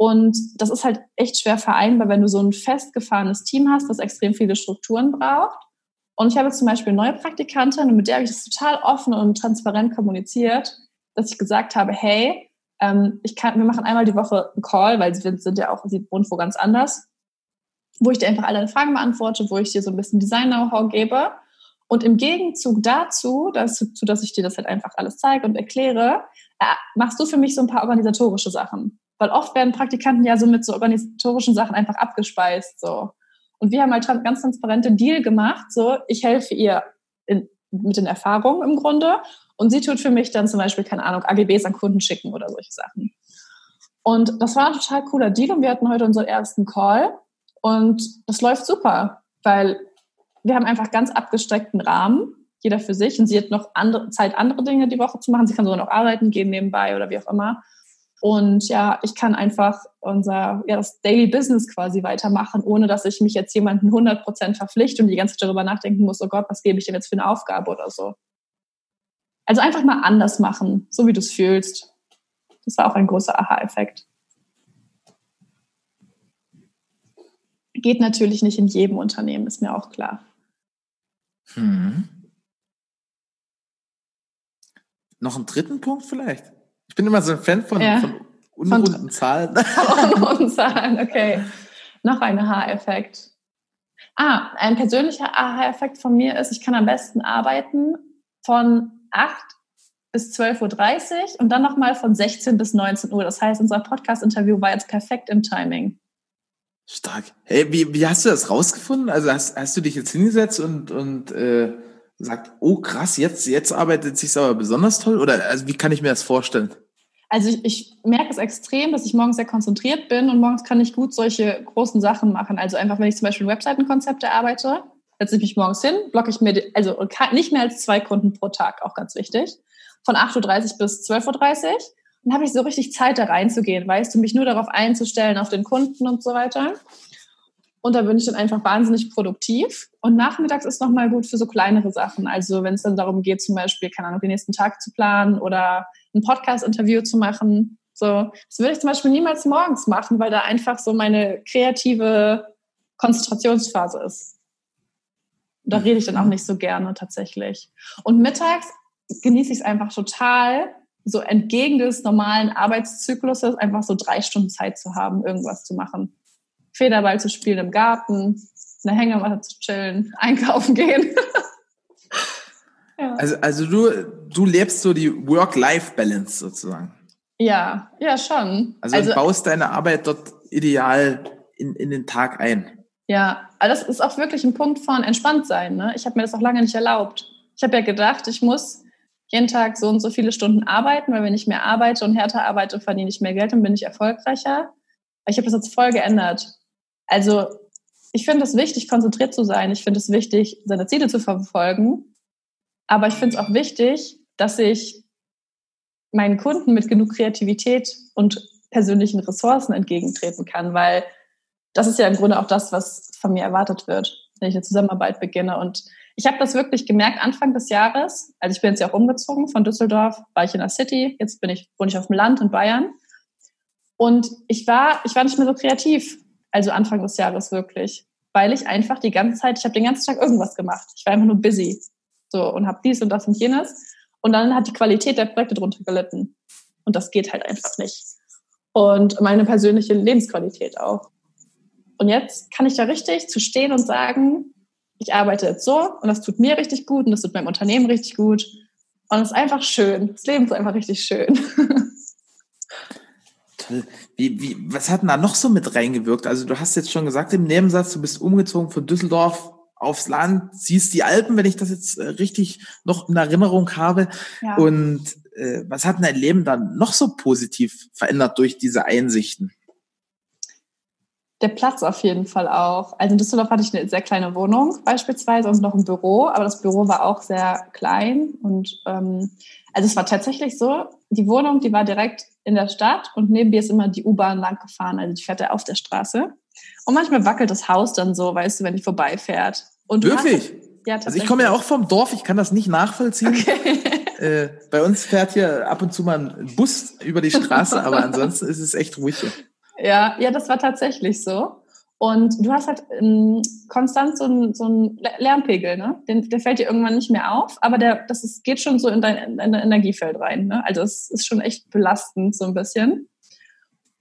Und das ist halt echt schwer vereinbar, wenn du so ein festgefahrenes Team hast, das extrem viele Strukturen braucht. Und ich habe jetzt zum Beispiel eine neue Praktikantin und mit der habe ich das total offen und transparent kommuniziert, dass ich gesagt habe, hey, ähm, ich kann, wir machen einmal die Woche einen Call, weil sie sind ja auch, sie wohnt wo ganz anders, wo ich dir einfach alle Fragen beantworte, wo ich dir so ein bisschen Design-Know-how gebe. Und im Gegenzug dazu, dazu, dass ich dir das halt einfach alles zeige und erkläre, äh, machst du für mich so ein paar organisatorische Sachen. Weil oft werden Praktikanten ja so mit so organisatorischen Sachen einfach abgespeist, so. Und wir haben halt ganz transparente Deal gemacht, so, ich helfe ihr in, mit den Erfahrungen im Grunde und sie tut für mich dann zum Beispiel, keine Ahnung, AGBs an Kunden schicken oder solche Sachen. Und das war ein total cooler Deal und wir hatten heute unseren ersten Call und das läuft super, weil wir haben einfach ganz abgesteckten Rahmen, jeder für sich und sie hat noch andere, Zeit, andere Dinge die Woche zu machen. Sie kann sogar noch arbeiten gehen nebenbei oder wie auch immer. Und ja, ich kann einfach unser, ja, das Daily Business quasi weitermachen, ohne dass ich mich jetzt jemanden 100 Prozent verpflichte und die ganze Zeit darüber nachdenken muss, oh Gott, was gebe ich denn jetzt für eine Aufgabe oder so. Also einfach mal anders machen, so wie du es fühlst. Das war auch ein großer Aha-Effekt. Geht natürlich nicht in jedem Unternehmen, ist mir auch klar. Hm. Noch einen dritten Punkt vielleicht? Ich bin immer so ein Fan von, ja. von unrunden Zahlen. unrunden Zahlen, okay. Noch ein Aha-Effekt. Ah, ein persönlicher Aha-Effekt von mir ist, ich kann am besten arbeiten von 8 bis 12.30 Uhr und dann nochmal von 16 bis 19 Uhr. Das heißt, unser Podcast-Interview war jetzt perfekt im Timing. Stark. Hey, wie, wie hast du das rausgefunden? Also hast, hast du dich jetzt hingesetzt und, und äh, sagt, oh krass, jetzt, jetzt arbeitet es sich aber besonders toll? Oder also wie kann ich mir das vorstellen? Also ich, ich merke es extrem, dass ich morgens sehr konzentriert bin und morgens kann ich gut solche großen Sachen machen. Also einfach, wenn ich zum Beispiel Webseitenkonzepte arbeite, setze ich mich morgens hin, blocke ich mir, also nicht mehr als zwei Kunden pro Tag, auch ganz wichtig, von 8.30 Uhr bis 12.30 Uhr. dann habe ich so richtig Zeit da reinzugehen, weißt du, mich nur darauf einzustellen, auf den Kunden und so weiter. Und da bin ich dann einfach wahnsinnig produktiv. Und nachmittags ist nochmal gut für so kleinere Sachen. Also wenn es dann darum geht, zum Beispiel, keine Ahnung, den nächsten Tag zu planen oder ein Podcast-Interview zu machen. So, das würde ich zum Beispiel niemals morgens machen, weil da einfach so meine kreative Konzentrationsphase ist. Da rede ich dann auch nicht so gerne tatsächlich. Und mittags genieße ich es einfach total, so entgegen des normalen Arbeitszykluses einfach so drei Stunden Zeit zu haben, irgendwas zu machen. Federball zu spielen im Garten, eine Hängematte zu chillen, einkaufen gehen. ja. Also, also du, du lebst so die Work-Life-Balance sozusagen. Ja, ja, schon. Also, also baust deine Arbeit dort ideal in, in den Tag ein. Ja, aber das ist auch wirklich ein Punkt von entspannt sein. Ne? Ich habe mir das auch lange nicht erlaubt. Ich habe ja gedacht, ich muss jeden Tag so und so viele Stunden arbeiten, weil wenn ich mehr arbeite und härter arbeite, verdiene ich mehr Geld und bin ich erfolgreicher. Ich habe das jetzt voll geändert. Also ich finde es wichtig, konzentriert zu sein. Ich finde es wichtig, seine Ziele zu verfolgen. Aber ich finde es auch wichtig, dass ich meinen Kunden mit genug Kreativität und persönlichen Ressourcen entgegentreten kann, weil das ist ja im Grunde auch das, was von mir erwartet wird, wenn ich eine Zusammenarbeit beginne. Und ich habe das wirklich gemerkt Anfang des Jahres. Also ich bin jetzt ja auch umgezogen von Düsseldorf, war ich in der City, jetzt bin ich, wohne ich auf dem Land in Bayern. Und ich war, ich war nicht mehr so kreativ. Also Anfang des Jahres wirklich. Weil ich einfach die ganze Zeit, ich habe den ganzen Tag irgendwas gemacht. Ich war einfach nur busy. So und habe dies und das und jenes. Und dann hat die Qualität der Projekte drunter gelitten. Und das geht halt einfach nicht. Und meine persönliche Lebensqualität auch. Und jetzt kann ich da richtig zu stehen und sagen, ich arbeite jetzt so und das tut mir richtig gut und das tut meinem Unternehmen richtig gut. Und es ist einfach schön. Das Leben ist einfach richtig schön. Toll. Wie, wie, was hat denn da noch so mit reingewirkt? Also du hast jetzt schon gesagt im Nebensatz, du bist umgezogen von Düsseldorf aufs Land, siehst die Alpen, wenn ich das jetzt äh, richtig noch in Erinnerung habe. Ja. Und äh, was hat dein Leben dann noch so positiv verändert durch diese Einsichten? Der Platz auf jeden Fall auch. Also in Düsseldorf hatte ich eine sehr kleine Wohnung beispielsweise und noch ein Büro, aber das Büro war auch sehr klein und ähm, also es war tatsächlich so, die Wohnung, die war direkt in der Stadt und neben mir ist immer die U-Bahn lang gefahren, also die fährt ja auf der Straße. Und manchmal wackelt das Haus dann so, weißt du, wenn die vorbeifährt. Und Wirklich? ja, also ich komme ja auch vom Dorf, ich kann das nicht nachvollziehen. Okay. Äh, bei uns fährt hier ab und zu mal ein Bus über die Straße, aber ansonsten ist es echt ruhig. Ja, ja, das war tatsächlich so. Und du hast halt ähm, konstant so einen so Lärmpegel, ne? Den, der fällt dir irgendwann nicht mehr auf, aber der, das ist, geht schon so in dein, in dein Energiefeld rein. Ne? Also es ist schon echt belastend so ein bisschen.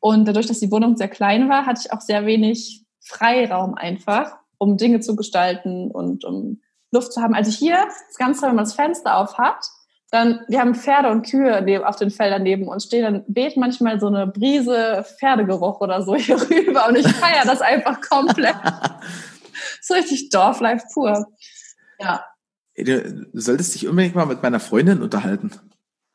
Und dadurch, dass die Wohnung sehr klein war, hatte ich auch sehr wenig Freiraum einfach, um Dinge zu gestalten und um Luft zu haben. Also hier, das Ganze, wenn man das Fenster auf hat, dann, wir haben Pferde und Kühe neben, auf den Feldern neben uns stehen, dann weht manchmal so eine Brise Pferdegeruch oder so hier rüber und ich feiere das einfach komplett. so richtig Dorflife pur. Ja. Du solltest dich unbedingt mal mit meiner Freundin unterhalten.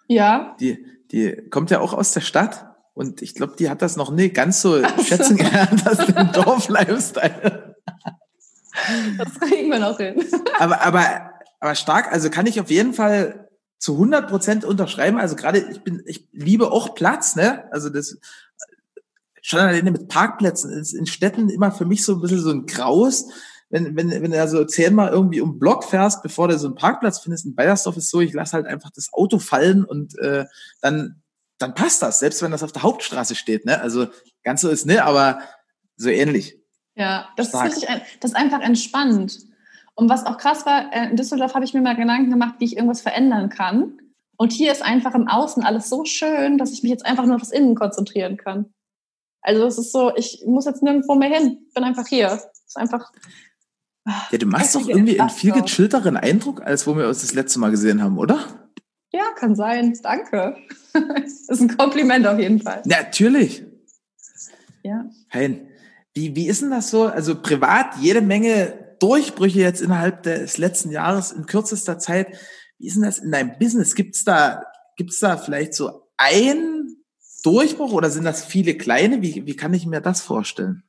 Ja. Die, die kommt ja auch aus der Stadt und ich glaube, die hat das noch nie ganz so Ach schätzen so. gelernt, das den Dorf-Lifestyle. Das kriegen wir noch hin. aber, aber, aber stark, also kann ich auf jeden Fall zu 100 Prozent unterschreiben. Also gerade ich bin, ich liebe auch Platz, ne? Also das schon alleine mit Parkplätzen ist in Städten immer für mich so ein bisschen so ein Graus. Wenn, wenn, wenn du ja so zehnmal irgendwie um Block fährst, bevor du so einen Parkplatz findest, in Bayersdorf ist so, ich lasse halt einfach das Auto fallen und äh, dann, dann passt das, selbst wenn das auf der Hauptstraße steht. Ne? Also ganz so ist ne, aber so ähnlich. Ja, das Stark. ist richtig, das ist einfach entspannt. Und was auch krass war, äh, in Düsseldorf habe ich mir mal Gedanken gemacht, wie ich irgendwas verändern kann. Und hier ist einfach im Außen alles so schön, dass ich mich jetzt einfach nur auf das Innen konzentrieren kann. Also es ist so, ich muss jetzt nirgendwo mehr hin. Ich bin einfach hier. Es ist einfach. Ja, du machst doch irgendwie einen viel gechillteren Eindruck, als wo wir uns das letzte Mal gesehen haben, oder? Ja, kann sein. Danke. das ist ein Kompliment auf jeden Fall. Natürlich. Ja. Hein, wie, wie ist denn das so? Also privat jede Menge Durchbrüche jetzt innerhalb des letzten Jahres in kürzester Zeit. Wie ist denn das in deinem Business? Gibt's da, gibt's da vielleicht so ein Durchbruch oder sind das viele kleine? Wie, wie kann ich mir das vorstellen?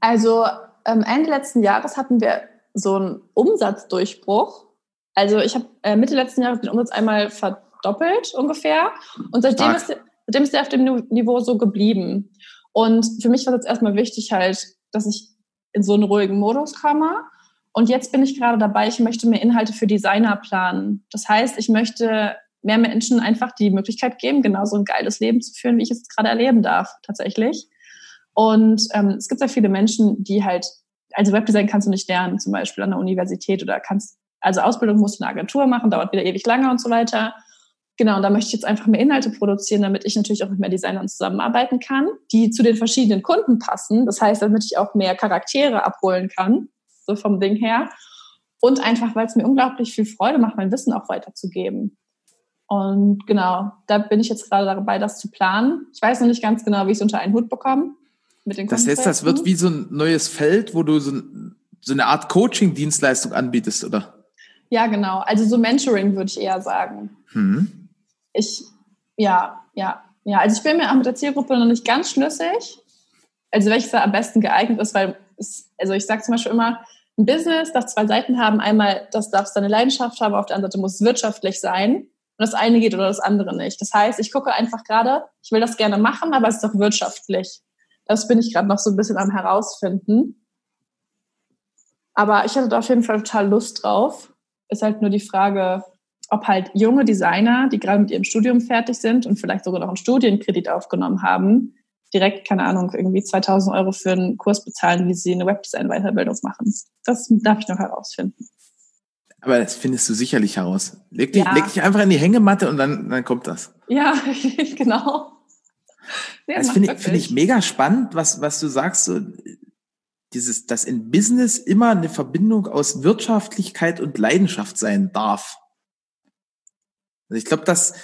Also ähm, Ende letzten Jahres hatten wir so einen Umsatzdurchbruch. Also ich habe äh, Mitte letzten Jahres den Umsatz einmal verdoppelt ungefähr. Und seitdem ist, seitdem ist er auf dem Niveau so geblieben. Und für mich war es jetzt erstmal wichtig halt, dass ich in so einen ruhigen Modus komme. Und jetzt bin ich gerade dabei, ich möchte mir Inhalte für Designer planen. Das heißt, ich möchte mehr Menschen einfach die Möglichkeit geben, genauso ein geiles Leben zu führen, wie ich es gerade erleben darf, tatsächlich. Und ähm, es gibt sehr viele Menschen, die halt, also Webdesign kannst du nicht lernen, zum Beispiel an der Universität oder kannst, also Ausbildung musst du in einer Agentur machen, dauert wieder ewig lange und so weiter. Genau, und da möchte ich jetzt einfach mehr Inhalte produzieren, damit ich natürlich auch mit mehr Designern zusammenarbeiten kann, die zu den verschiedenen Kunden passen. Das heißt, damit ich auch mehr Charaktere abholen kann, so vom Ding her. Und einfach, weil es mir unglaublich viel Freude macht, mein Wissen auch weiterzugeben. Und genau, da bin ich jetzt gerade dabei, das zu planen. Ich weiß noch nicht ganz genau, wie ich es unter einen Hut bekomme. Mit den das heißt, das wird wie so ein neues Feld, wo du so, so eine Art Coaching-Dienstleistung anbietest, oder? Ja, genau. Also so Mentoring würde ich eher sagen. Hm ich, ja, ja, ja. Also ich bin mir auch mit der Zielgruppe noch nicht ganz schlüssig. Also welches da am besten geeignet ist, weil es, also ich sage zum Beispiel immer, ein Business darf zwei Seiten haben. Einmal, das darf seine Leidenschaft haben, auf der anderen Seite muss es wirtschaftlich sein. Und das eine geht oder das andere nicht. Das heißt, ich gucke einfach gerade, ich will das gerne machen, aber es ist doch wirtschaftlich. Das bin ich gerade noch so ein bisschen am herausfinden. Aber ich hatte da auf jeden Fall total Lust drauf. Ist halt nur die Frage, ob halt junge Designer, die gerade mit ihrem Studium fertig sind und vielleicht sogar noch einen Studienkredit aufgenommen haben, direkt, keine Ahnung, irgendwie 2000 Euro für einen Kurs bezahlen, wie sie eine Webdesign-Weiterbildung machen. Das darf ich noch herausfinden. Aber das findest du sicherlich heraus. Leg dich, ja. leg dich einfach in die Hängematte und dann, dann kommt das. Ja, genau. Ja, das finde ich, find ich mega spannend, was, was du sagst, so dieses, dass in Business immer eine Verbindung aus Wirtschaftlichkeit und Leidenschaft sein darf. Also ich glaube, dass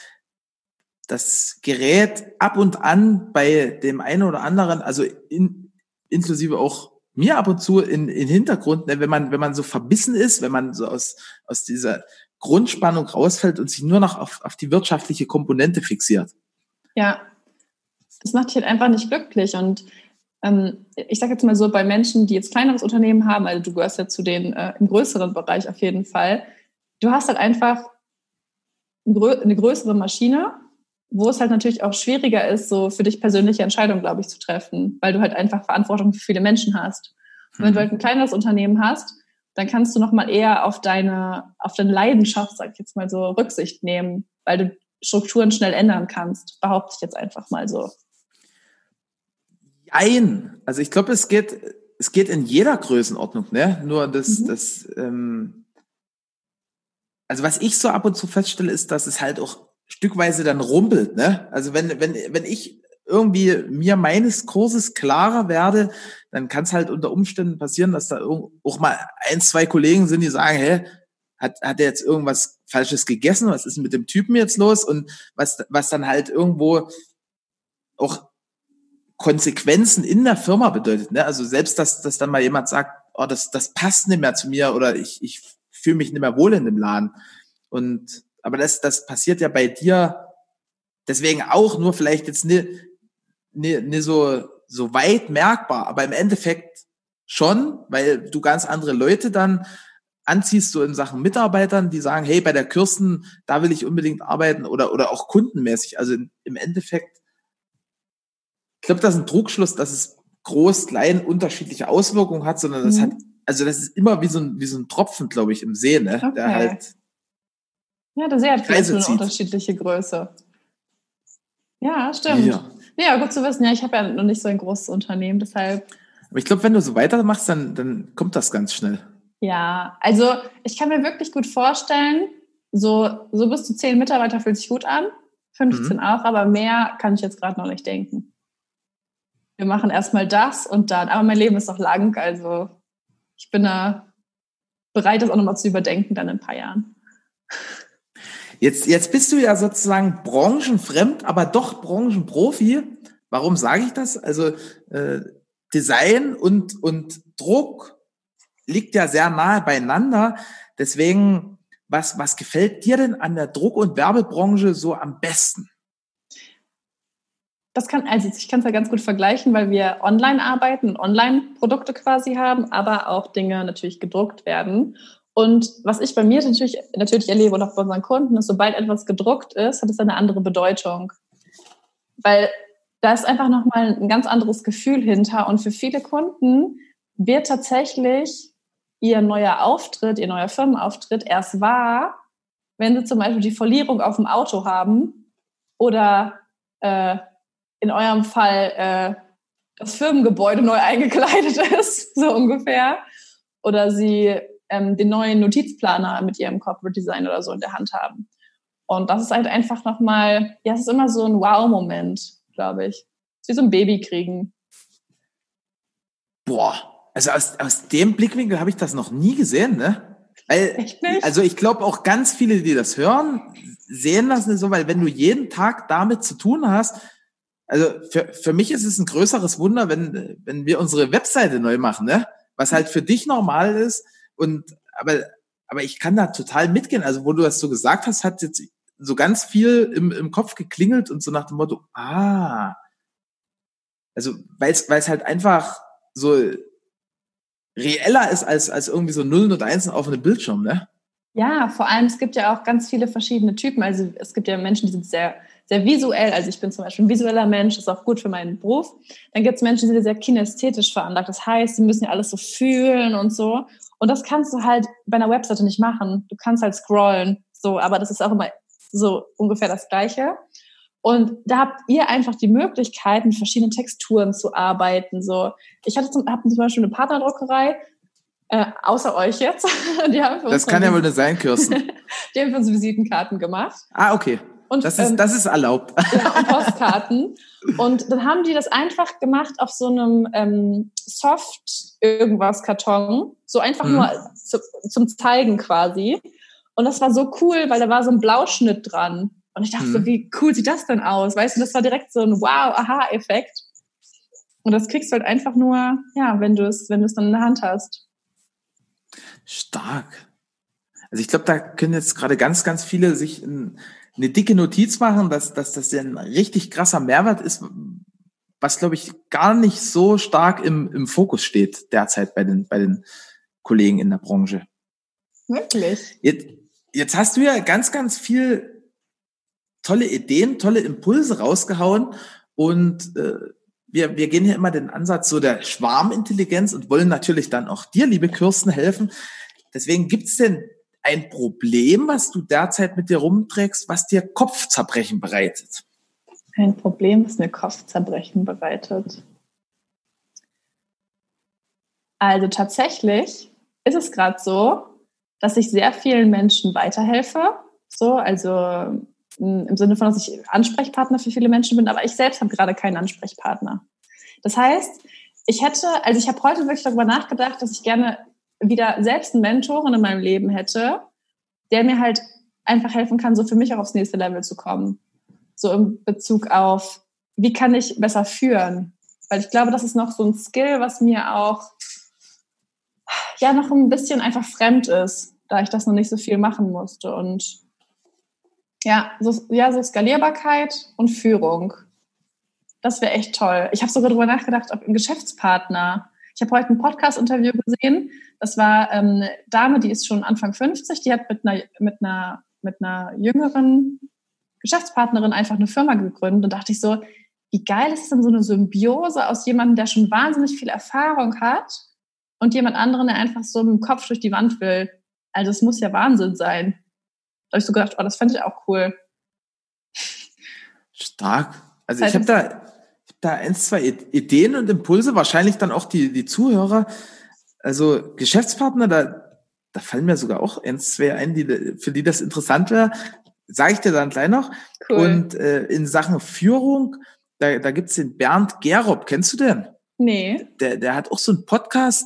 das gerät ab und an bei dem einen oder anderen, also in, inklusive auch mir ab und zu in, in Hintergrund, ne, wenn man, wenn man so verbissen ist, wenn man so aus, aus dieser Grundspannung rausfällt und sich nur noch auf, auf die wirtschaftliche Komponente fixiert. Ja, das macht dich halt einfach nicht glücklich. Und ähm, ich sage jetzt mal so, bei Menschen, die jetzt kleineres Unternehmen haben, also du gehörst ja zu den äh, im größeren Bereich auf jeden Fall, du hast halt einfach eine größere Maschine, wo es halt natürlich auch schwieriger ist, so für dich persönliche Entscheidungen, glaube ich, zu treffen, weil du halt einfach Verantwortung für viele Menschen hast. Und wenn du halt ein kleineres Unternehmen hast, dann kannst du nochmal eher auf deine, auf deine Leidenschaft, sag ich jetzt mal so, Rücksicht nehmen, weil du Strukturen schnell ändern kannst, behaupte ich jetzt einfach mal so. Nein, also ich glaube, es geht, es geht in jeder Größenordnung, ne? Nur das, mhm. das, ähm, also was ich so ab und zu feststelle, ist, dass es halt auch stückweise dann rumpelt. Ne? Also wenn, wenn, wenn ich irgendwie mir meines Kurses klarer werde, dann kann es halt unter Umständen passieren, dass da auch mal ein, zwei Kollegen sind, die sagen, hä, hat, hat er jetzt irgendwas Falsches gegessen? Was ist mit dem Typen jetzt los? Und was, was dann halt irgendwo auch Konsequenzen in der Firma bedeutet. Ne? Also selbst, dass, dass dann mal jemand sagt, oh, das, das passt nicht mehr zu mir oder ich, ich fühle mich nicht mehr wohl in dem Laden. Und aber das, das passiert ja bei dir deswegen auch nur vielleicht jetzt nicht, nicht, nicht so, so weit merkbar, aber im Endeffekt schon, weil du ganz andere Leute dann anziehst, so in Sachen Mitarbeitern, die sagen, hey, bei der Kirsten, da will ich unbedingt arbeiten oder, oder auch kundenmäßig. Also im Endeffekt, ich glaube, das ist ein Trugschluss, dass es groß, klein unterschiedliche Auswirkungen hat, sondern das mhm. hat also das ist immer wie so ein, wie so ein Tropfen, glaube ich, im See, ne? Okay. Der halt. Ja, der See hat vielleicht eine unterschiedliche Größe. Ja, stimmt. Ja. ja, gut zu wissen. Ja, ich habe ja noch nicht so ein großes Unternehmen, deshalb. Aber ich glaube, wenn du so weitermachst, dann, dann kommt das ganz schnell. Ja, also ich kann mir wirklich gut vorstellen, so, so bis zu zehn Mitarbeiter fühlt sich gut an, 15 mhm. auch, aber mehr kann ich jetzt gerade noch nicht denken. Wir machen erstmal das und dann, aber mein Leben ist noch lang, also ich bin da bereit, das auch nochmal zu überdenken dann in ein paar Jahren. Jetzt, jetzt bist du ja sozusagen branchenfremd, aber doch Branchenprofi. Warum sage ich das? Also äh, Design und, und Druck liegt ja sehr nahe beieinander. Deswegen, was, was gefällt dir denn an der Druck- und Werbebranche so am besten? Das kann, also ich kann es ja ganz gut vergleichen, weil wir online arbeiten, Online-Produkte quasi haben, aber auch Dinge natürlich gedruckt werden. Und was ich bei mir natürlich, natürlich erlebe und auch bei unseren Kunden, ist, sobald etwas gedruckt ist, hat es eine andere Bedeutung. weil da ist einfach nochmal ein ganz anderes Gefühl hinter. Und für viele Kunden wird tatsächlich ihr neuer Auftritt, ihr neuer Firmenauftritt erst wahr, wenn sie zum Beispiel die Folierung auf dem Auto haben oder äh, in eurem Fall äh, das Firmengebäude neu eingekleidet ist, so ungefähr. Oder sie ähm, den neuen Notizplaner mit ihrem Corporate Design oder so in der Hand haben. Und das ist halt einfach nochmal, ja, es ist immer so ein Wow-Moment, glaube ich. Es ist wie so ein Baby kriegen. Boah, also aus, aus dem Blickwinkel habe ich das noch nie gesehen, ne? Weil, Echt nicht? Also ich glaube auch ganz viele, die das hören, sehen das nicht so, weil wenn du jeden Tag damit zu tun hast, also für, für mich ist es ein größeres Wunder, wenn, wenn wir unsere Webseite neu machen, ne? Was halt für dich normal ist. Und aber, aber ich kann da total mitgehen. Also, wo du das so gesagt hast, hat jetzt so ganz viel im, im Kopf geklingelt und so nach dem Motto, ah, also weil es halt einfach so reeller ist als, als irgendwie so Nullen und Einsen auf einem Bildschirm, ne? Ja, vor allem, es gibt ja auch ganz viele verschiedene Typen. Also es gibt ja Menschen, die sind sehr, sehr visuell. Also ich bin zum Beispiel ein visueller Mensch, ist auch gut für meinen Beruf. Dann gibt es Menschen, die sind sehr kinästhetisch veranlagt. Das heißt, sie müssen ja alles so fühlen und so. Und das kannst du halt bei einer Webseite nicht machen. Du kannst halt scrollen, so, aber das ist auch immer so ungefähr das Gleiche. Und da habt ihr einfach die Möglichkeit, mit verschiedenen Texturen zu arbeiten. So, ich hatte zum, hab zum Beispiel eine Partnerdruckerei, äh, außer euch jetzt. die haben für das kann ja wohl nicht sein, Kirsten. die haben für uns Visitenkarte gemacht. Ah, okay. Und, das, ist, ähm, das ist erlaubt. Ja, und Postkarten. und dann haben die das einfach gemacht auf so einem ähm, Soft-Irgendwas-Karton. So einfach mhm. nur zu, zum Zeigen quasi. Und das war so cool, weil da war so ein Blauschnitt dran. Und ich dachte mhm. so, wie cool sieht das denn aus? Weißt du, das war direkt so ein Wow-Aha-Effekt. Und das kriegst du halt einfach nur, ja, wenn du es, wenn du es dann in der Hand hast. Stark. Also ich glaube, da können jetzt gerade ganz, ganz viele sich ein, eine dicke Notiz machen, dass, dass das ein richtig krasser Mehrwert ist, was, glaube ich, gar nicht so stark im, im Fokus steht derzeit bei den, bei den Kollegen in der Branche. Wirklich? Jetzt, jetzt hast du ja ganz, ganz viel tolle Ideen, tolle Impulse rausgehauen und äh, wir, wir gehen hier immer den Ansatz so der Schwarmintelligenz und wollen natürlich dann auch dir, liebe Kirsten, helfen. Deswegen gibt's denn ein Problem, was du derzeit mit dir rumträgst, was dir Kopfzerbrechen bereitet? Ein Problem, was mir Kopfzerbrechen bereitet. Also tatsächlich ist es gerade so, dass ich sehr vielen Menschen weiterhelfe. So, also mm, im Sinne von, dass ich Ansprechpartner für viele Menschen bin, aber ich selbst habe gerade keinen Ansprechpartner. Das heißt, ich hätte, also ich habe heute wirklich darüber nachgedacht, dass ich gerne wieder selbst einen Mentoren in meinem Leben hätte, der mir halt einfach helfen kann, so für mich auch aufs nächste Level zu kommen. So im Bezug auf, wie kann ich besser führen? Weil ich glaube, das ist noch so ein Skill, was mir auch ja noch ein bisschen einfach fremd ist, da ich das noch nicht so viel machen musste. Und ja, so, ja, so Skalierbarkeit und Führung. Das wäre echt toll. Ich habe sogar darüber nachgedacht, ob ein Geschäftspartner. Ich habe heute ein Podcast-Interview gesehen. Das war ähm, eine Dame, die ist schon Anfang 50, die hat mit einer, mit einer, mit einer jüngeren Geschäftspartnerin einfach eine Firma gegründet. Und dachte ich so, wie geil ist denn so eine Symbiose aus jemandem, der schon wahnsinnig viel Erfahrung hat und jemand anderen, der einfach so mit dem Kopf durch die Wand will. Also es muss ja Wahnsinn sein. Da habe ich so gedacht, oh, das fände ich auch cool. Stark. Also ich habe da, da ein, zwei Ideen und Impulse, wahrscheinlich dann auch die, die Zuhörer. Also Geschäftspartner, da, da fallen mir sogar auch ein, zwei ein, die, für die das interessant wäre. Sage ich dir dann gleich noch. Cool. Und äh, in Sachen Führung, da, da gibt es den Bernd Gerob. Kennst du den? Nee. Der, der hat auch so einen Podcast,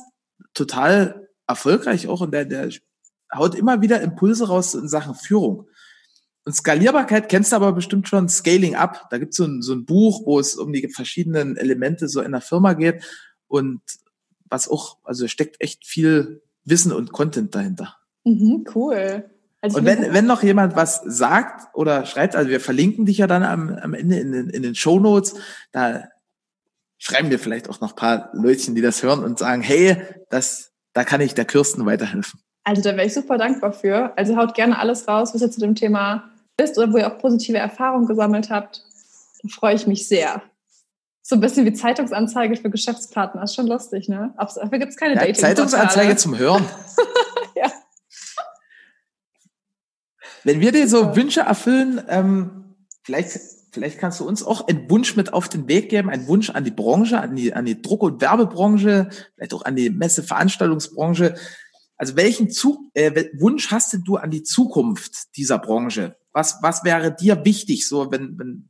total erfolgreich auch und der, der haut immer wieder Impulse raus in Sachen Führung. Und Skalierbarkeit kennst du aber bestimmt schon, Scaling Up. Da gibt so es ein, so ein Buch, wo es um die verschiedenen Elemente so in der Firma geht und was auch, also steckt echt viel Wissen und Content dahinter. Mhm, cool. Also und wenn, wenn noch jemand was sagt oder schreibt, also wir verlinken dich ja dann am, am Ende in den, in den Show Notes, da schreiben wir vielleicht auch noch ein paar Leutchen, die das hören und sagen, hey, das, da kann ich der Kirsten weiterhelfen. Also da wäre ich super dankbar für. Also haut gerne alles raus, was ihr zu dem Thema wisst oder wo ihr auch positive Erfahrungen gesammelt habt. Freue ich mich sehr. So ein bisschen wie Zeitungsanzeige für Geschäftspartner. Ist schon lustig, ne? Dafür gibt es keine ja, dating Zeitungsanzeige zum Hören. ja. Wenn wir dir so Wünsche erfüllen, ähm, vielleicht, vielleicht kannst du uns auch einen Wunsch mit auf den Weg geben, einen Wunsch an die Branche, an die, an die Druck- und Werbebranche, vielleicht auch an die Messe-Veranstaltungsbranche. Also welchen Zug, äh, Wunsch hast du an die Zukunft dieser Branche? Was, was wäre dir wichtig, so wenn, wenn,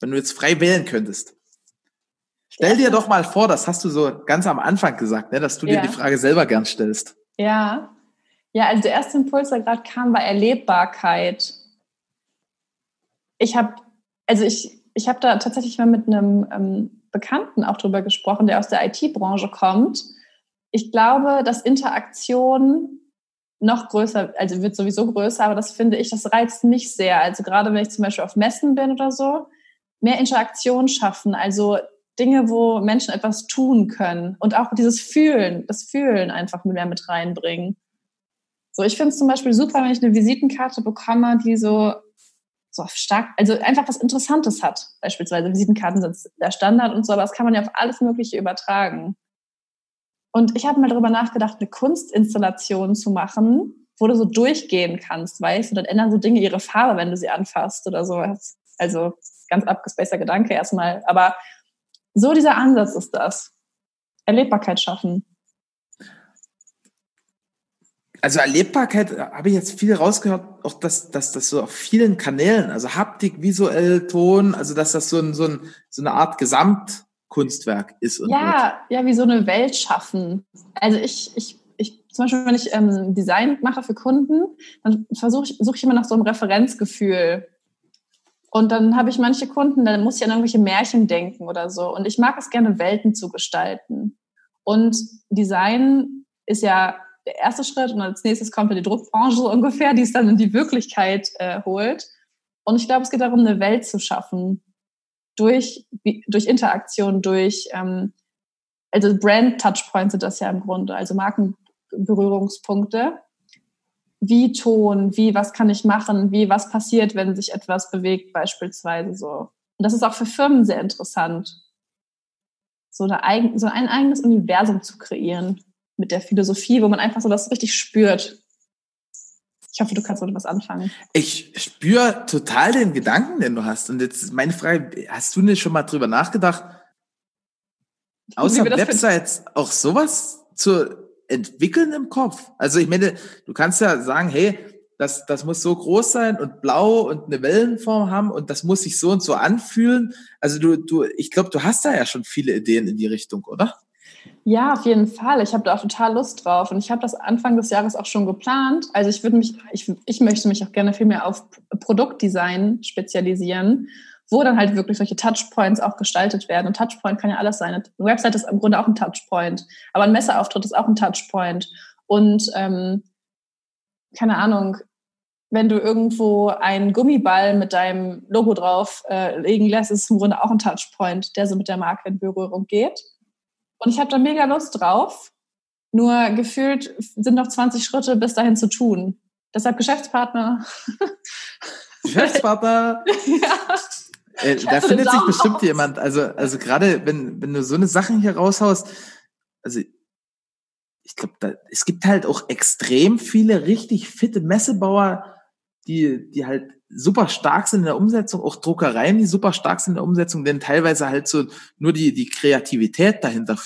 wenn du jetzt frei wählen könntest? Stell dir doch mal vor, das hast du so ganz am Anfang gesagt, ne, dass du ja. dir die Frage selber gern stellst. Ja. Ja, also der erste Impuls, der gerade kam, war Erlebbarkeit. Ich habe, also ich, ich habe da tatsächlich mal mit einem ähm, Bekannten auch drüber gesprochen, der aus der IT-Branche kommt. Ich glaube, dass Interaktion noch größer, also wird sowieso größer, aber das finde ich, das reizt mich sehr. Also gerade wenn ich zum Beispiel auf Messen bin oder so, mehr Interaktion schaffen, also Dinge, wo Menschen etwas tun können und auch dieses Fühlen, das Fühlen einfach mehr mit reinbringen. So, ich finde es zum Beispiel super, wenn ich eine Visitenkarte bekomme, die so, so stark, also einfach was Interessantes hat. Beispielsweise Visitenkarten sind der Standard und so, aber das kann man ja auf alles Mögliche übertragen. Und ich habe mal darüber nachgedacht, eine Kunstinstallation zu machen, wo du so durchgehen kannst, weißt du, dann ändern so Dinge ihre Farbe, wenn du sie anfasst oder sowas. Also ganz abgespaceter Gedanke erstmal. Aber so dieser Ansatz ist das. Erlebbarkeit schaffen. Also Erlebbarkeit äh, habe ich jetzt viel rausgehört, auch dass, dass das so auf vielen Kanälen, also Haptik, visuell, Ton, also dass das so, ein, so, ein, so eine Art Gesamtkunstwerk ist. ja, wird. ja, wie so eine Welt schaffen. Also ich, ich, ich zum Beispiel, wenn ich ähm, Design mache für Kunden, dann versuche ich, suche ich immer nach so einem Referenzgefühl. Und dann habe ich manche Kunden, dann muss ich an irgendwelche Märchen denken oder so. Und ich mag es gerne, Welten zu gestalten. Und Design ist ja der erste Schritt und als nächstes kommt ja die Druckbranche so ungefähr, die es dann in die Wirklichkeit äh, holt. Und ich glaube, es geht darum, eine Welt zu schaffen durch, durch Interaktion, durch, ähm, also Brand-Touchpoints sind das ja im Grunde, also Markenberührungspunkte. Wie Ton, wie, was kann ich machen, wie, was passiert, wenn sich etwas bewegt, beispielsweise so. Und das ist auch für Firmen sehr interessant, so, eine, so ein eigenes Universum zu kreieren mit der Philosophie, wo man einfach so das richtig spürt. Ich hoffe, du kannst damit was anfangen. Ich spüre total den Gedanken, den du hast. Und jetzt meine Frage, hast du nicht schon mal drüber nachgedacht, außer Websites auch sowas zu entwickeln im Kopf? Also ich meine, du kannst ja sagen, hey, das, das muss so groß sein und blau und eine Wellenform haben und das muss sich so und so anfühlen. Also du, du, ich glaube, du hast da ja schon viele Ideen in die Richtung, oder? Ja, auf jeden Fall. Ich habe da auch total Lust drauf. Und ich habe das Anfang des Jahres auch schon geplant. Also ich würde mich, ich, ich möchte mich auch gerne viel mehr auf Produktdesign spezialisieren, wo dann halt wirklich solche Touchpoints auch gestaltet werden. Und Touchpoint kann ja alles sein. Eine Website ist im Grunde auch ein Touchpoint, aber ein Messeauftritt ist auch ein Touchpoint. Und ähm, keine Ahnung, wenn du irgendwo einen Gummiball mit deinem Logo drauf äh, legen lässt, ist es im Grunde auch ein Touchpoint, der so mit der Marke in Berührung geht. Und ich habe da mega Lust drauf. Nur gefühlt sind noch 20 Schritte bis dahin zu tun. Deshalb Geschäftspartner. Geschäftspartner. ja. Äh, da findet sich bestimmt jemand. Also, also gerade wenn, wenn du so eine Sachen hier raushaust, also ich glaube, es gibt halt auch extrem viele richtig fitte Messebauer, die, die halt super stark sind in der Umsetzung, auch Druckereien, die super stark sind in der Umsetzung, denn teilweise halt so nur die, die Kreativität dahinter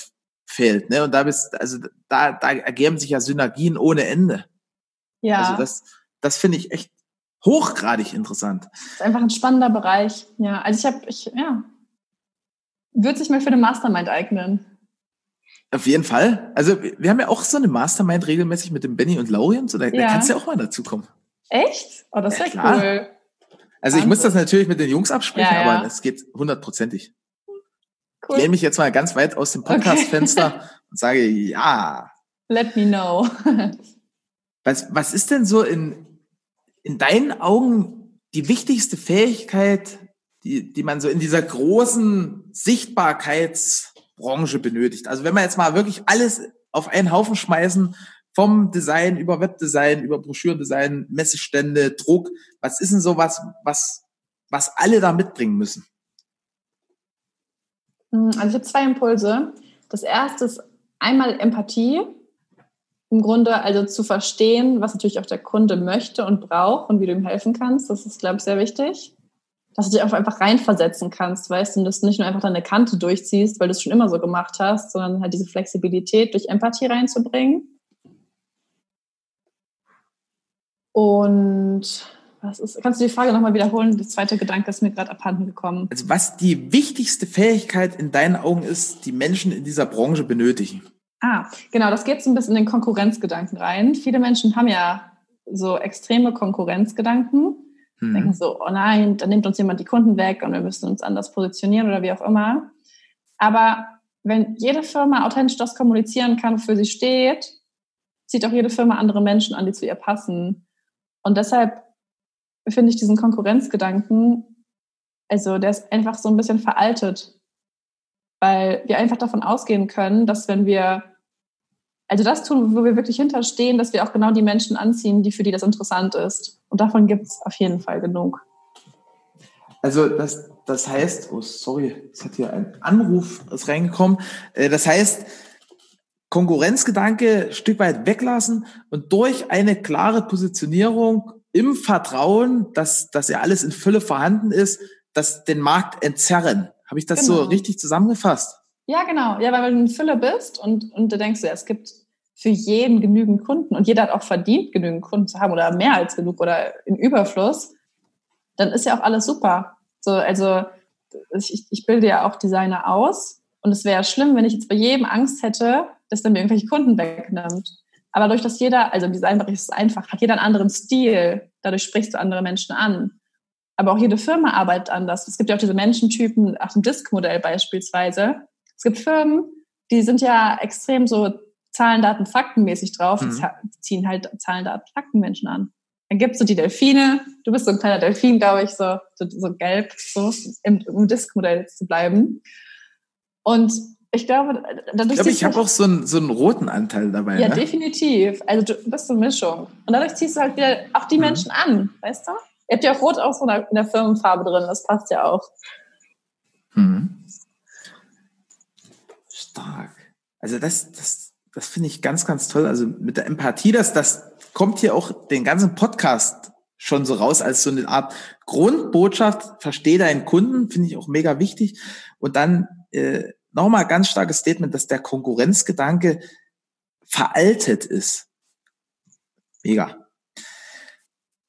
fehlt. Ne? Und da bist, also da, da ergeben sich ja Synergien ohne Ende. Ja. Also das, das finde ich echt hochgradig interessant. Das ist einfach ein spannender Bereich. Ja, also ich habe, ich, ja, würde sich mal für eine Mastermind eignen. Auf jeden Fall. Also wir haben ja auch so eine Mastermind regelmäßig mit dem Benny und Laurien, so da, ja. da kannst du ja auch mal dazukommen. Echt? Oh, das ist ja, cool. Also ich muss das natürlich mit den Jungs absprechen, ja, ja. aber es geht hundertprozentig. Cool. Ich lehne mich jetzt mal ganz weit aus dem Podcast-Fenster okay. und sage ja. Let me know. was, was ist denn so in, in deinen Augen die wichtigste Fähigkeit, die, die man so in dieser großen Sichtbarkeitsbranche benötigt? Also wenn wir jetzt mal wirklich alles auf einen Haufen schmeißen vom Design über Webdesign, über Broschürendesign, Messestände, Druck. Was ist denn sowas, was was alle da mitbringen müssen? Hm, also ich habe zwei Impulse. Das erste ist einmal Empathie. Im Grunde also zu verstehen, was natürlich auch der Kunde möchte und braucht und wie du ihm helfen kannst. Das ist, glaube ich, sehr wichtig. Dass du dich auch einfach reinversetzen kannst, weißt du, und dass du nicht nur einfach deine Kante durchziehst, weil du es schon immer so gemacht hast, sondern halt diese Flexibilität durch Empathie reinzubringen. Und was ist, kannst du die Frage nochmal wiederholen? Der zweite Gedanke ist mir gerade abhanden gekommen. Also was die wichtigste Fähigkeit in deinen Augen ist, die Menschen in dieser Branche benötigen? Ah, genau, das geht so ein bisschen in den Konkurrenzgedanken rein. Viele Menschen haben ja so extreme Konkurrenzgedanken. Hm. Denken so, oh nein, da nimmt uns jemand die Kunden weg und wir müssen uns anders positionieren oder wie auch immer. Aber wenn jede Firma authentisch das kommunizieren kann, wofür sie steht, zieht auch jede Firma andere Menschen an, die zu ihr passen. Und deshalb finde ich diesen Konkurrenzgedanken, also der ist einfach so ein bisschen veraltet, weil wir einfach davon ausgehen können, dass wenn wir also das tun, wo wir wirklich hinterstehen, dass wir auch genau die Menschen anziehen, die für die das interessant ist. Und davon gibt es auf jeden Fall genug. Also das, das heißt, oh sorry, es hat hier ein Anruf ist reingekommen. Äh, das heißt, Konkurrenzgedanke Stück weit weglassen und durch eine klare Positionierung im Vertrauen, dass, dass ja alles in Fülle vorhanden ist, dass den Markt entzerren. Habe ich das genau. so richtig zusammengefasst? Ja, genau. Ja, weil du in Fülle bist und, und du denkst, ja, es gibt für jeden genügend Kunden und jeder hat auch verdient, genügend Kunden zu haben oder mehr als genug oder in Überfluss, dann ist ja auch alles super. So, also ich, ich bilde ja auch Designer aus und es wäre schlimm, wenn ich jetzt bei jedem Angst hätte, dass der mir irgendwelche Kunden wegnimmt. Aber durch das jeder, also im Designbereich ist es einfach, hat jeder einen anderen Stil, dadurch sprichst du andere Menschen an. Aber auch jede Firma arbeitet anders. Es gibt ja auch diese Menschentypen, auch im Disk-Modell beispielsweise. Es gibt Firmen, die sind ja extrem so Zahlen, Daten, Fakten mäßig drauf, mhm. die ziehen halt Zahlen, Daten, Fakten Menschen an. Dann gibt es so die Delfine, du bist so ein kleiner Delfin, glaube ich, so, so, so gelb, so im, im Disk-Modell zu bleiben. Und ich glaube, dadurch. Ich glaube, ich habe auch so einen, so einen roten Anteil dabei. Ja, ne? definitiv. Also du bist so eine Mischung. Und dadurch ziehst du halt wieder auch die mhm. Menschen an, weißt du? Ihr habt ja auch Rot auch so in der Firmenfarbe drin, das passt ja auch. Mhm. Stark. Also das, das, das finde ich ganz, ganz toll. Also mit der Empathie, das, das kommt hier auch den ganzen Podcast schon so raus als so eine Art Grundbotschaft. Verstehe deinen Kunden, finde ich auch mega wichtig. Und dann äh, nochmal ganz starkes Statement, dass der Konkurrenzgedanke veraltet ist. Mega.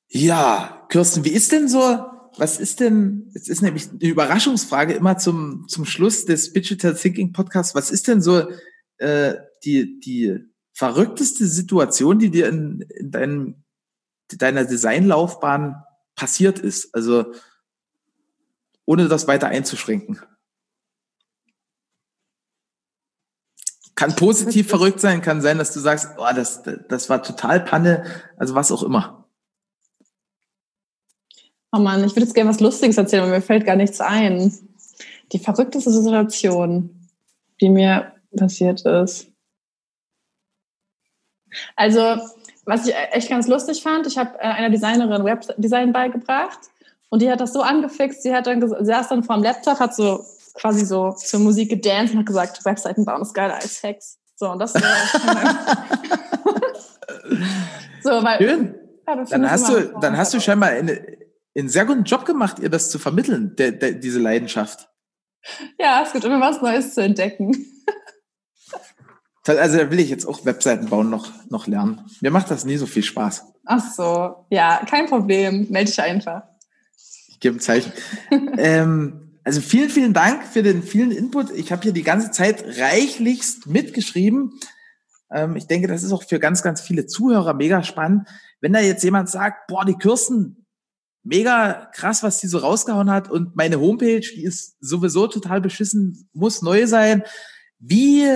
Ja, Kirsten, wie ist denn so, was ist denn, jetzt ist nämlich eine Überraschungsfrage immer zum, zum Schluss des Digital Thinking Podcasts, was ist denn so äh, die, die verrückteste Situation, die dir in, in deinem, deiner Designlaufbahn passiert ist? Also ohne das weiter einzuschränken. Kann positiv verrückt sein, kann sein, dass du sagst, oh, das, das war total Panne, also was auch immer. Oh Mann, ich würde jetzt gerne was Lustiges erzählen, aber mir fällt gar nichts ein. Die verrückteste Situation, die mir passiert ist. Also, was ich echt ganz lustig fand, ich habe äh, einer Designerin Webdesign beigebracht und die hat das so angefixt, sie hat dann sie saß dann vor dem Laptop, hat so quasi so zur Musik gedanced und hat gesagt, Webseiten bauen ist geiler als Sex. So, und das so, weil, Schön. Ja, dann hast du, dann hast du scheinbar eine, einen sehr guten Job gemacht, ihr das zu vermitteln, der, der, diese Leidenschaft. Ja, es gibt immer was Neues zu entdecken. Also da will ich jetzt auch Webseiten bauen noch, noch lernen. Mir macht das nie so viel Spaß. Ach so, ja, kein Problem. Melde dich einfach. Ich gebe ein Zeichen. ähm, also vielen, vielen Dank für den vielen Input. Ich habe hier die ganze Zeit reichlichst mitgeschrieben. Ähm, ich denke, das ist auch für ganz, ganz viele Zuhörer mega spannend. Wenn da jetzt jemand sagt, boah, die Kirsten, mega krass, was die so rausgehauen hat und meine Homepage, die ist sowieso total beschissen, muss neu sein. Wie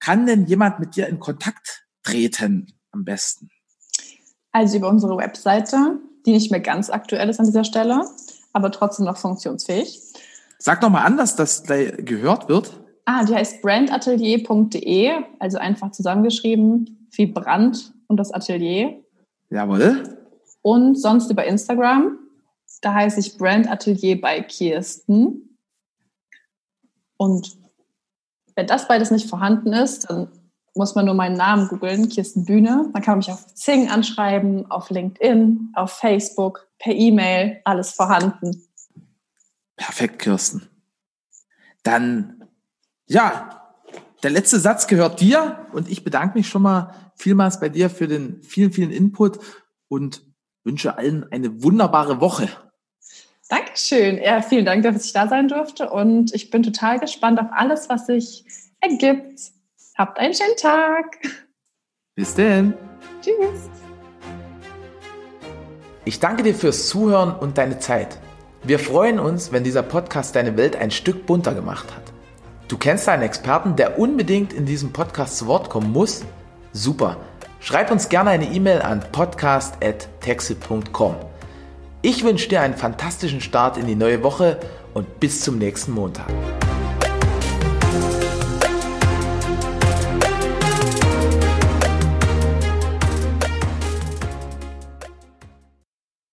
kann denn jemand mit dir in Kontakt treten am besten? Also über unsere Webseite, die nicht mehr ganz aktuell ist an dieser Stelle, aber trotzdem noch funktionsfähig. Sag doch mal anders, dass da gehört wird. Ah, die heißt brandatelier.de, also einfach zusammengeschrieben, wie Brand und das Atelier. Jawohl. Und sonst über Instagram. Da heiße ich Brand Atelier bei Kirsten. Und wenn das beides nicht vorhanden ist, dann muss man nur meinen Namen googeln, Kirsten Bühne. Man kann mich auf Zing anschreiben, auf LinkedIn, auf Facebook, per E-Mail, alles vorhanden. Perfekt, Kirsten. Dann, ja, der letzte Satz gehört dir und ich bedanke mich schon mal vielmals bei dir für den vielen, vielen Input und wünsche allen eine wunderbare Woche. Dankeschön. Ja, vielen Dank, dass ich da sein durfte und ich bin total gespannt auf alles, was sich ergibt. Habt einen schönen Tag. Bis denn. Tschüss. Ich danke dir fürs Zuhören und deine Zeit. Wir freuen uns, wenn dieser Podcast deine Welt ein Stück bunter gemacht hat. Du kennst einen Experten, der unbedingt in diesem Podcast zu Wort kommen muss? Super. Schreib uns gerne eine E-Mail an podcast.texel.com. Ich wünsche dir einen fantastischen Start in die neue Woche und bis zum nächsten Montag.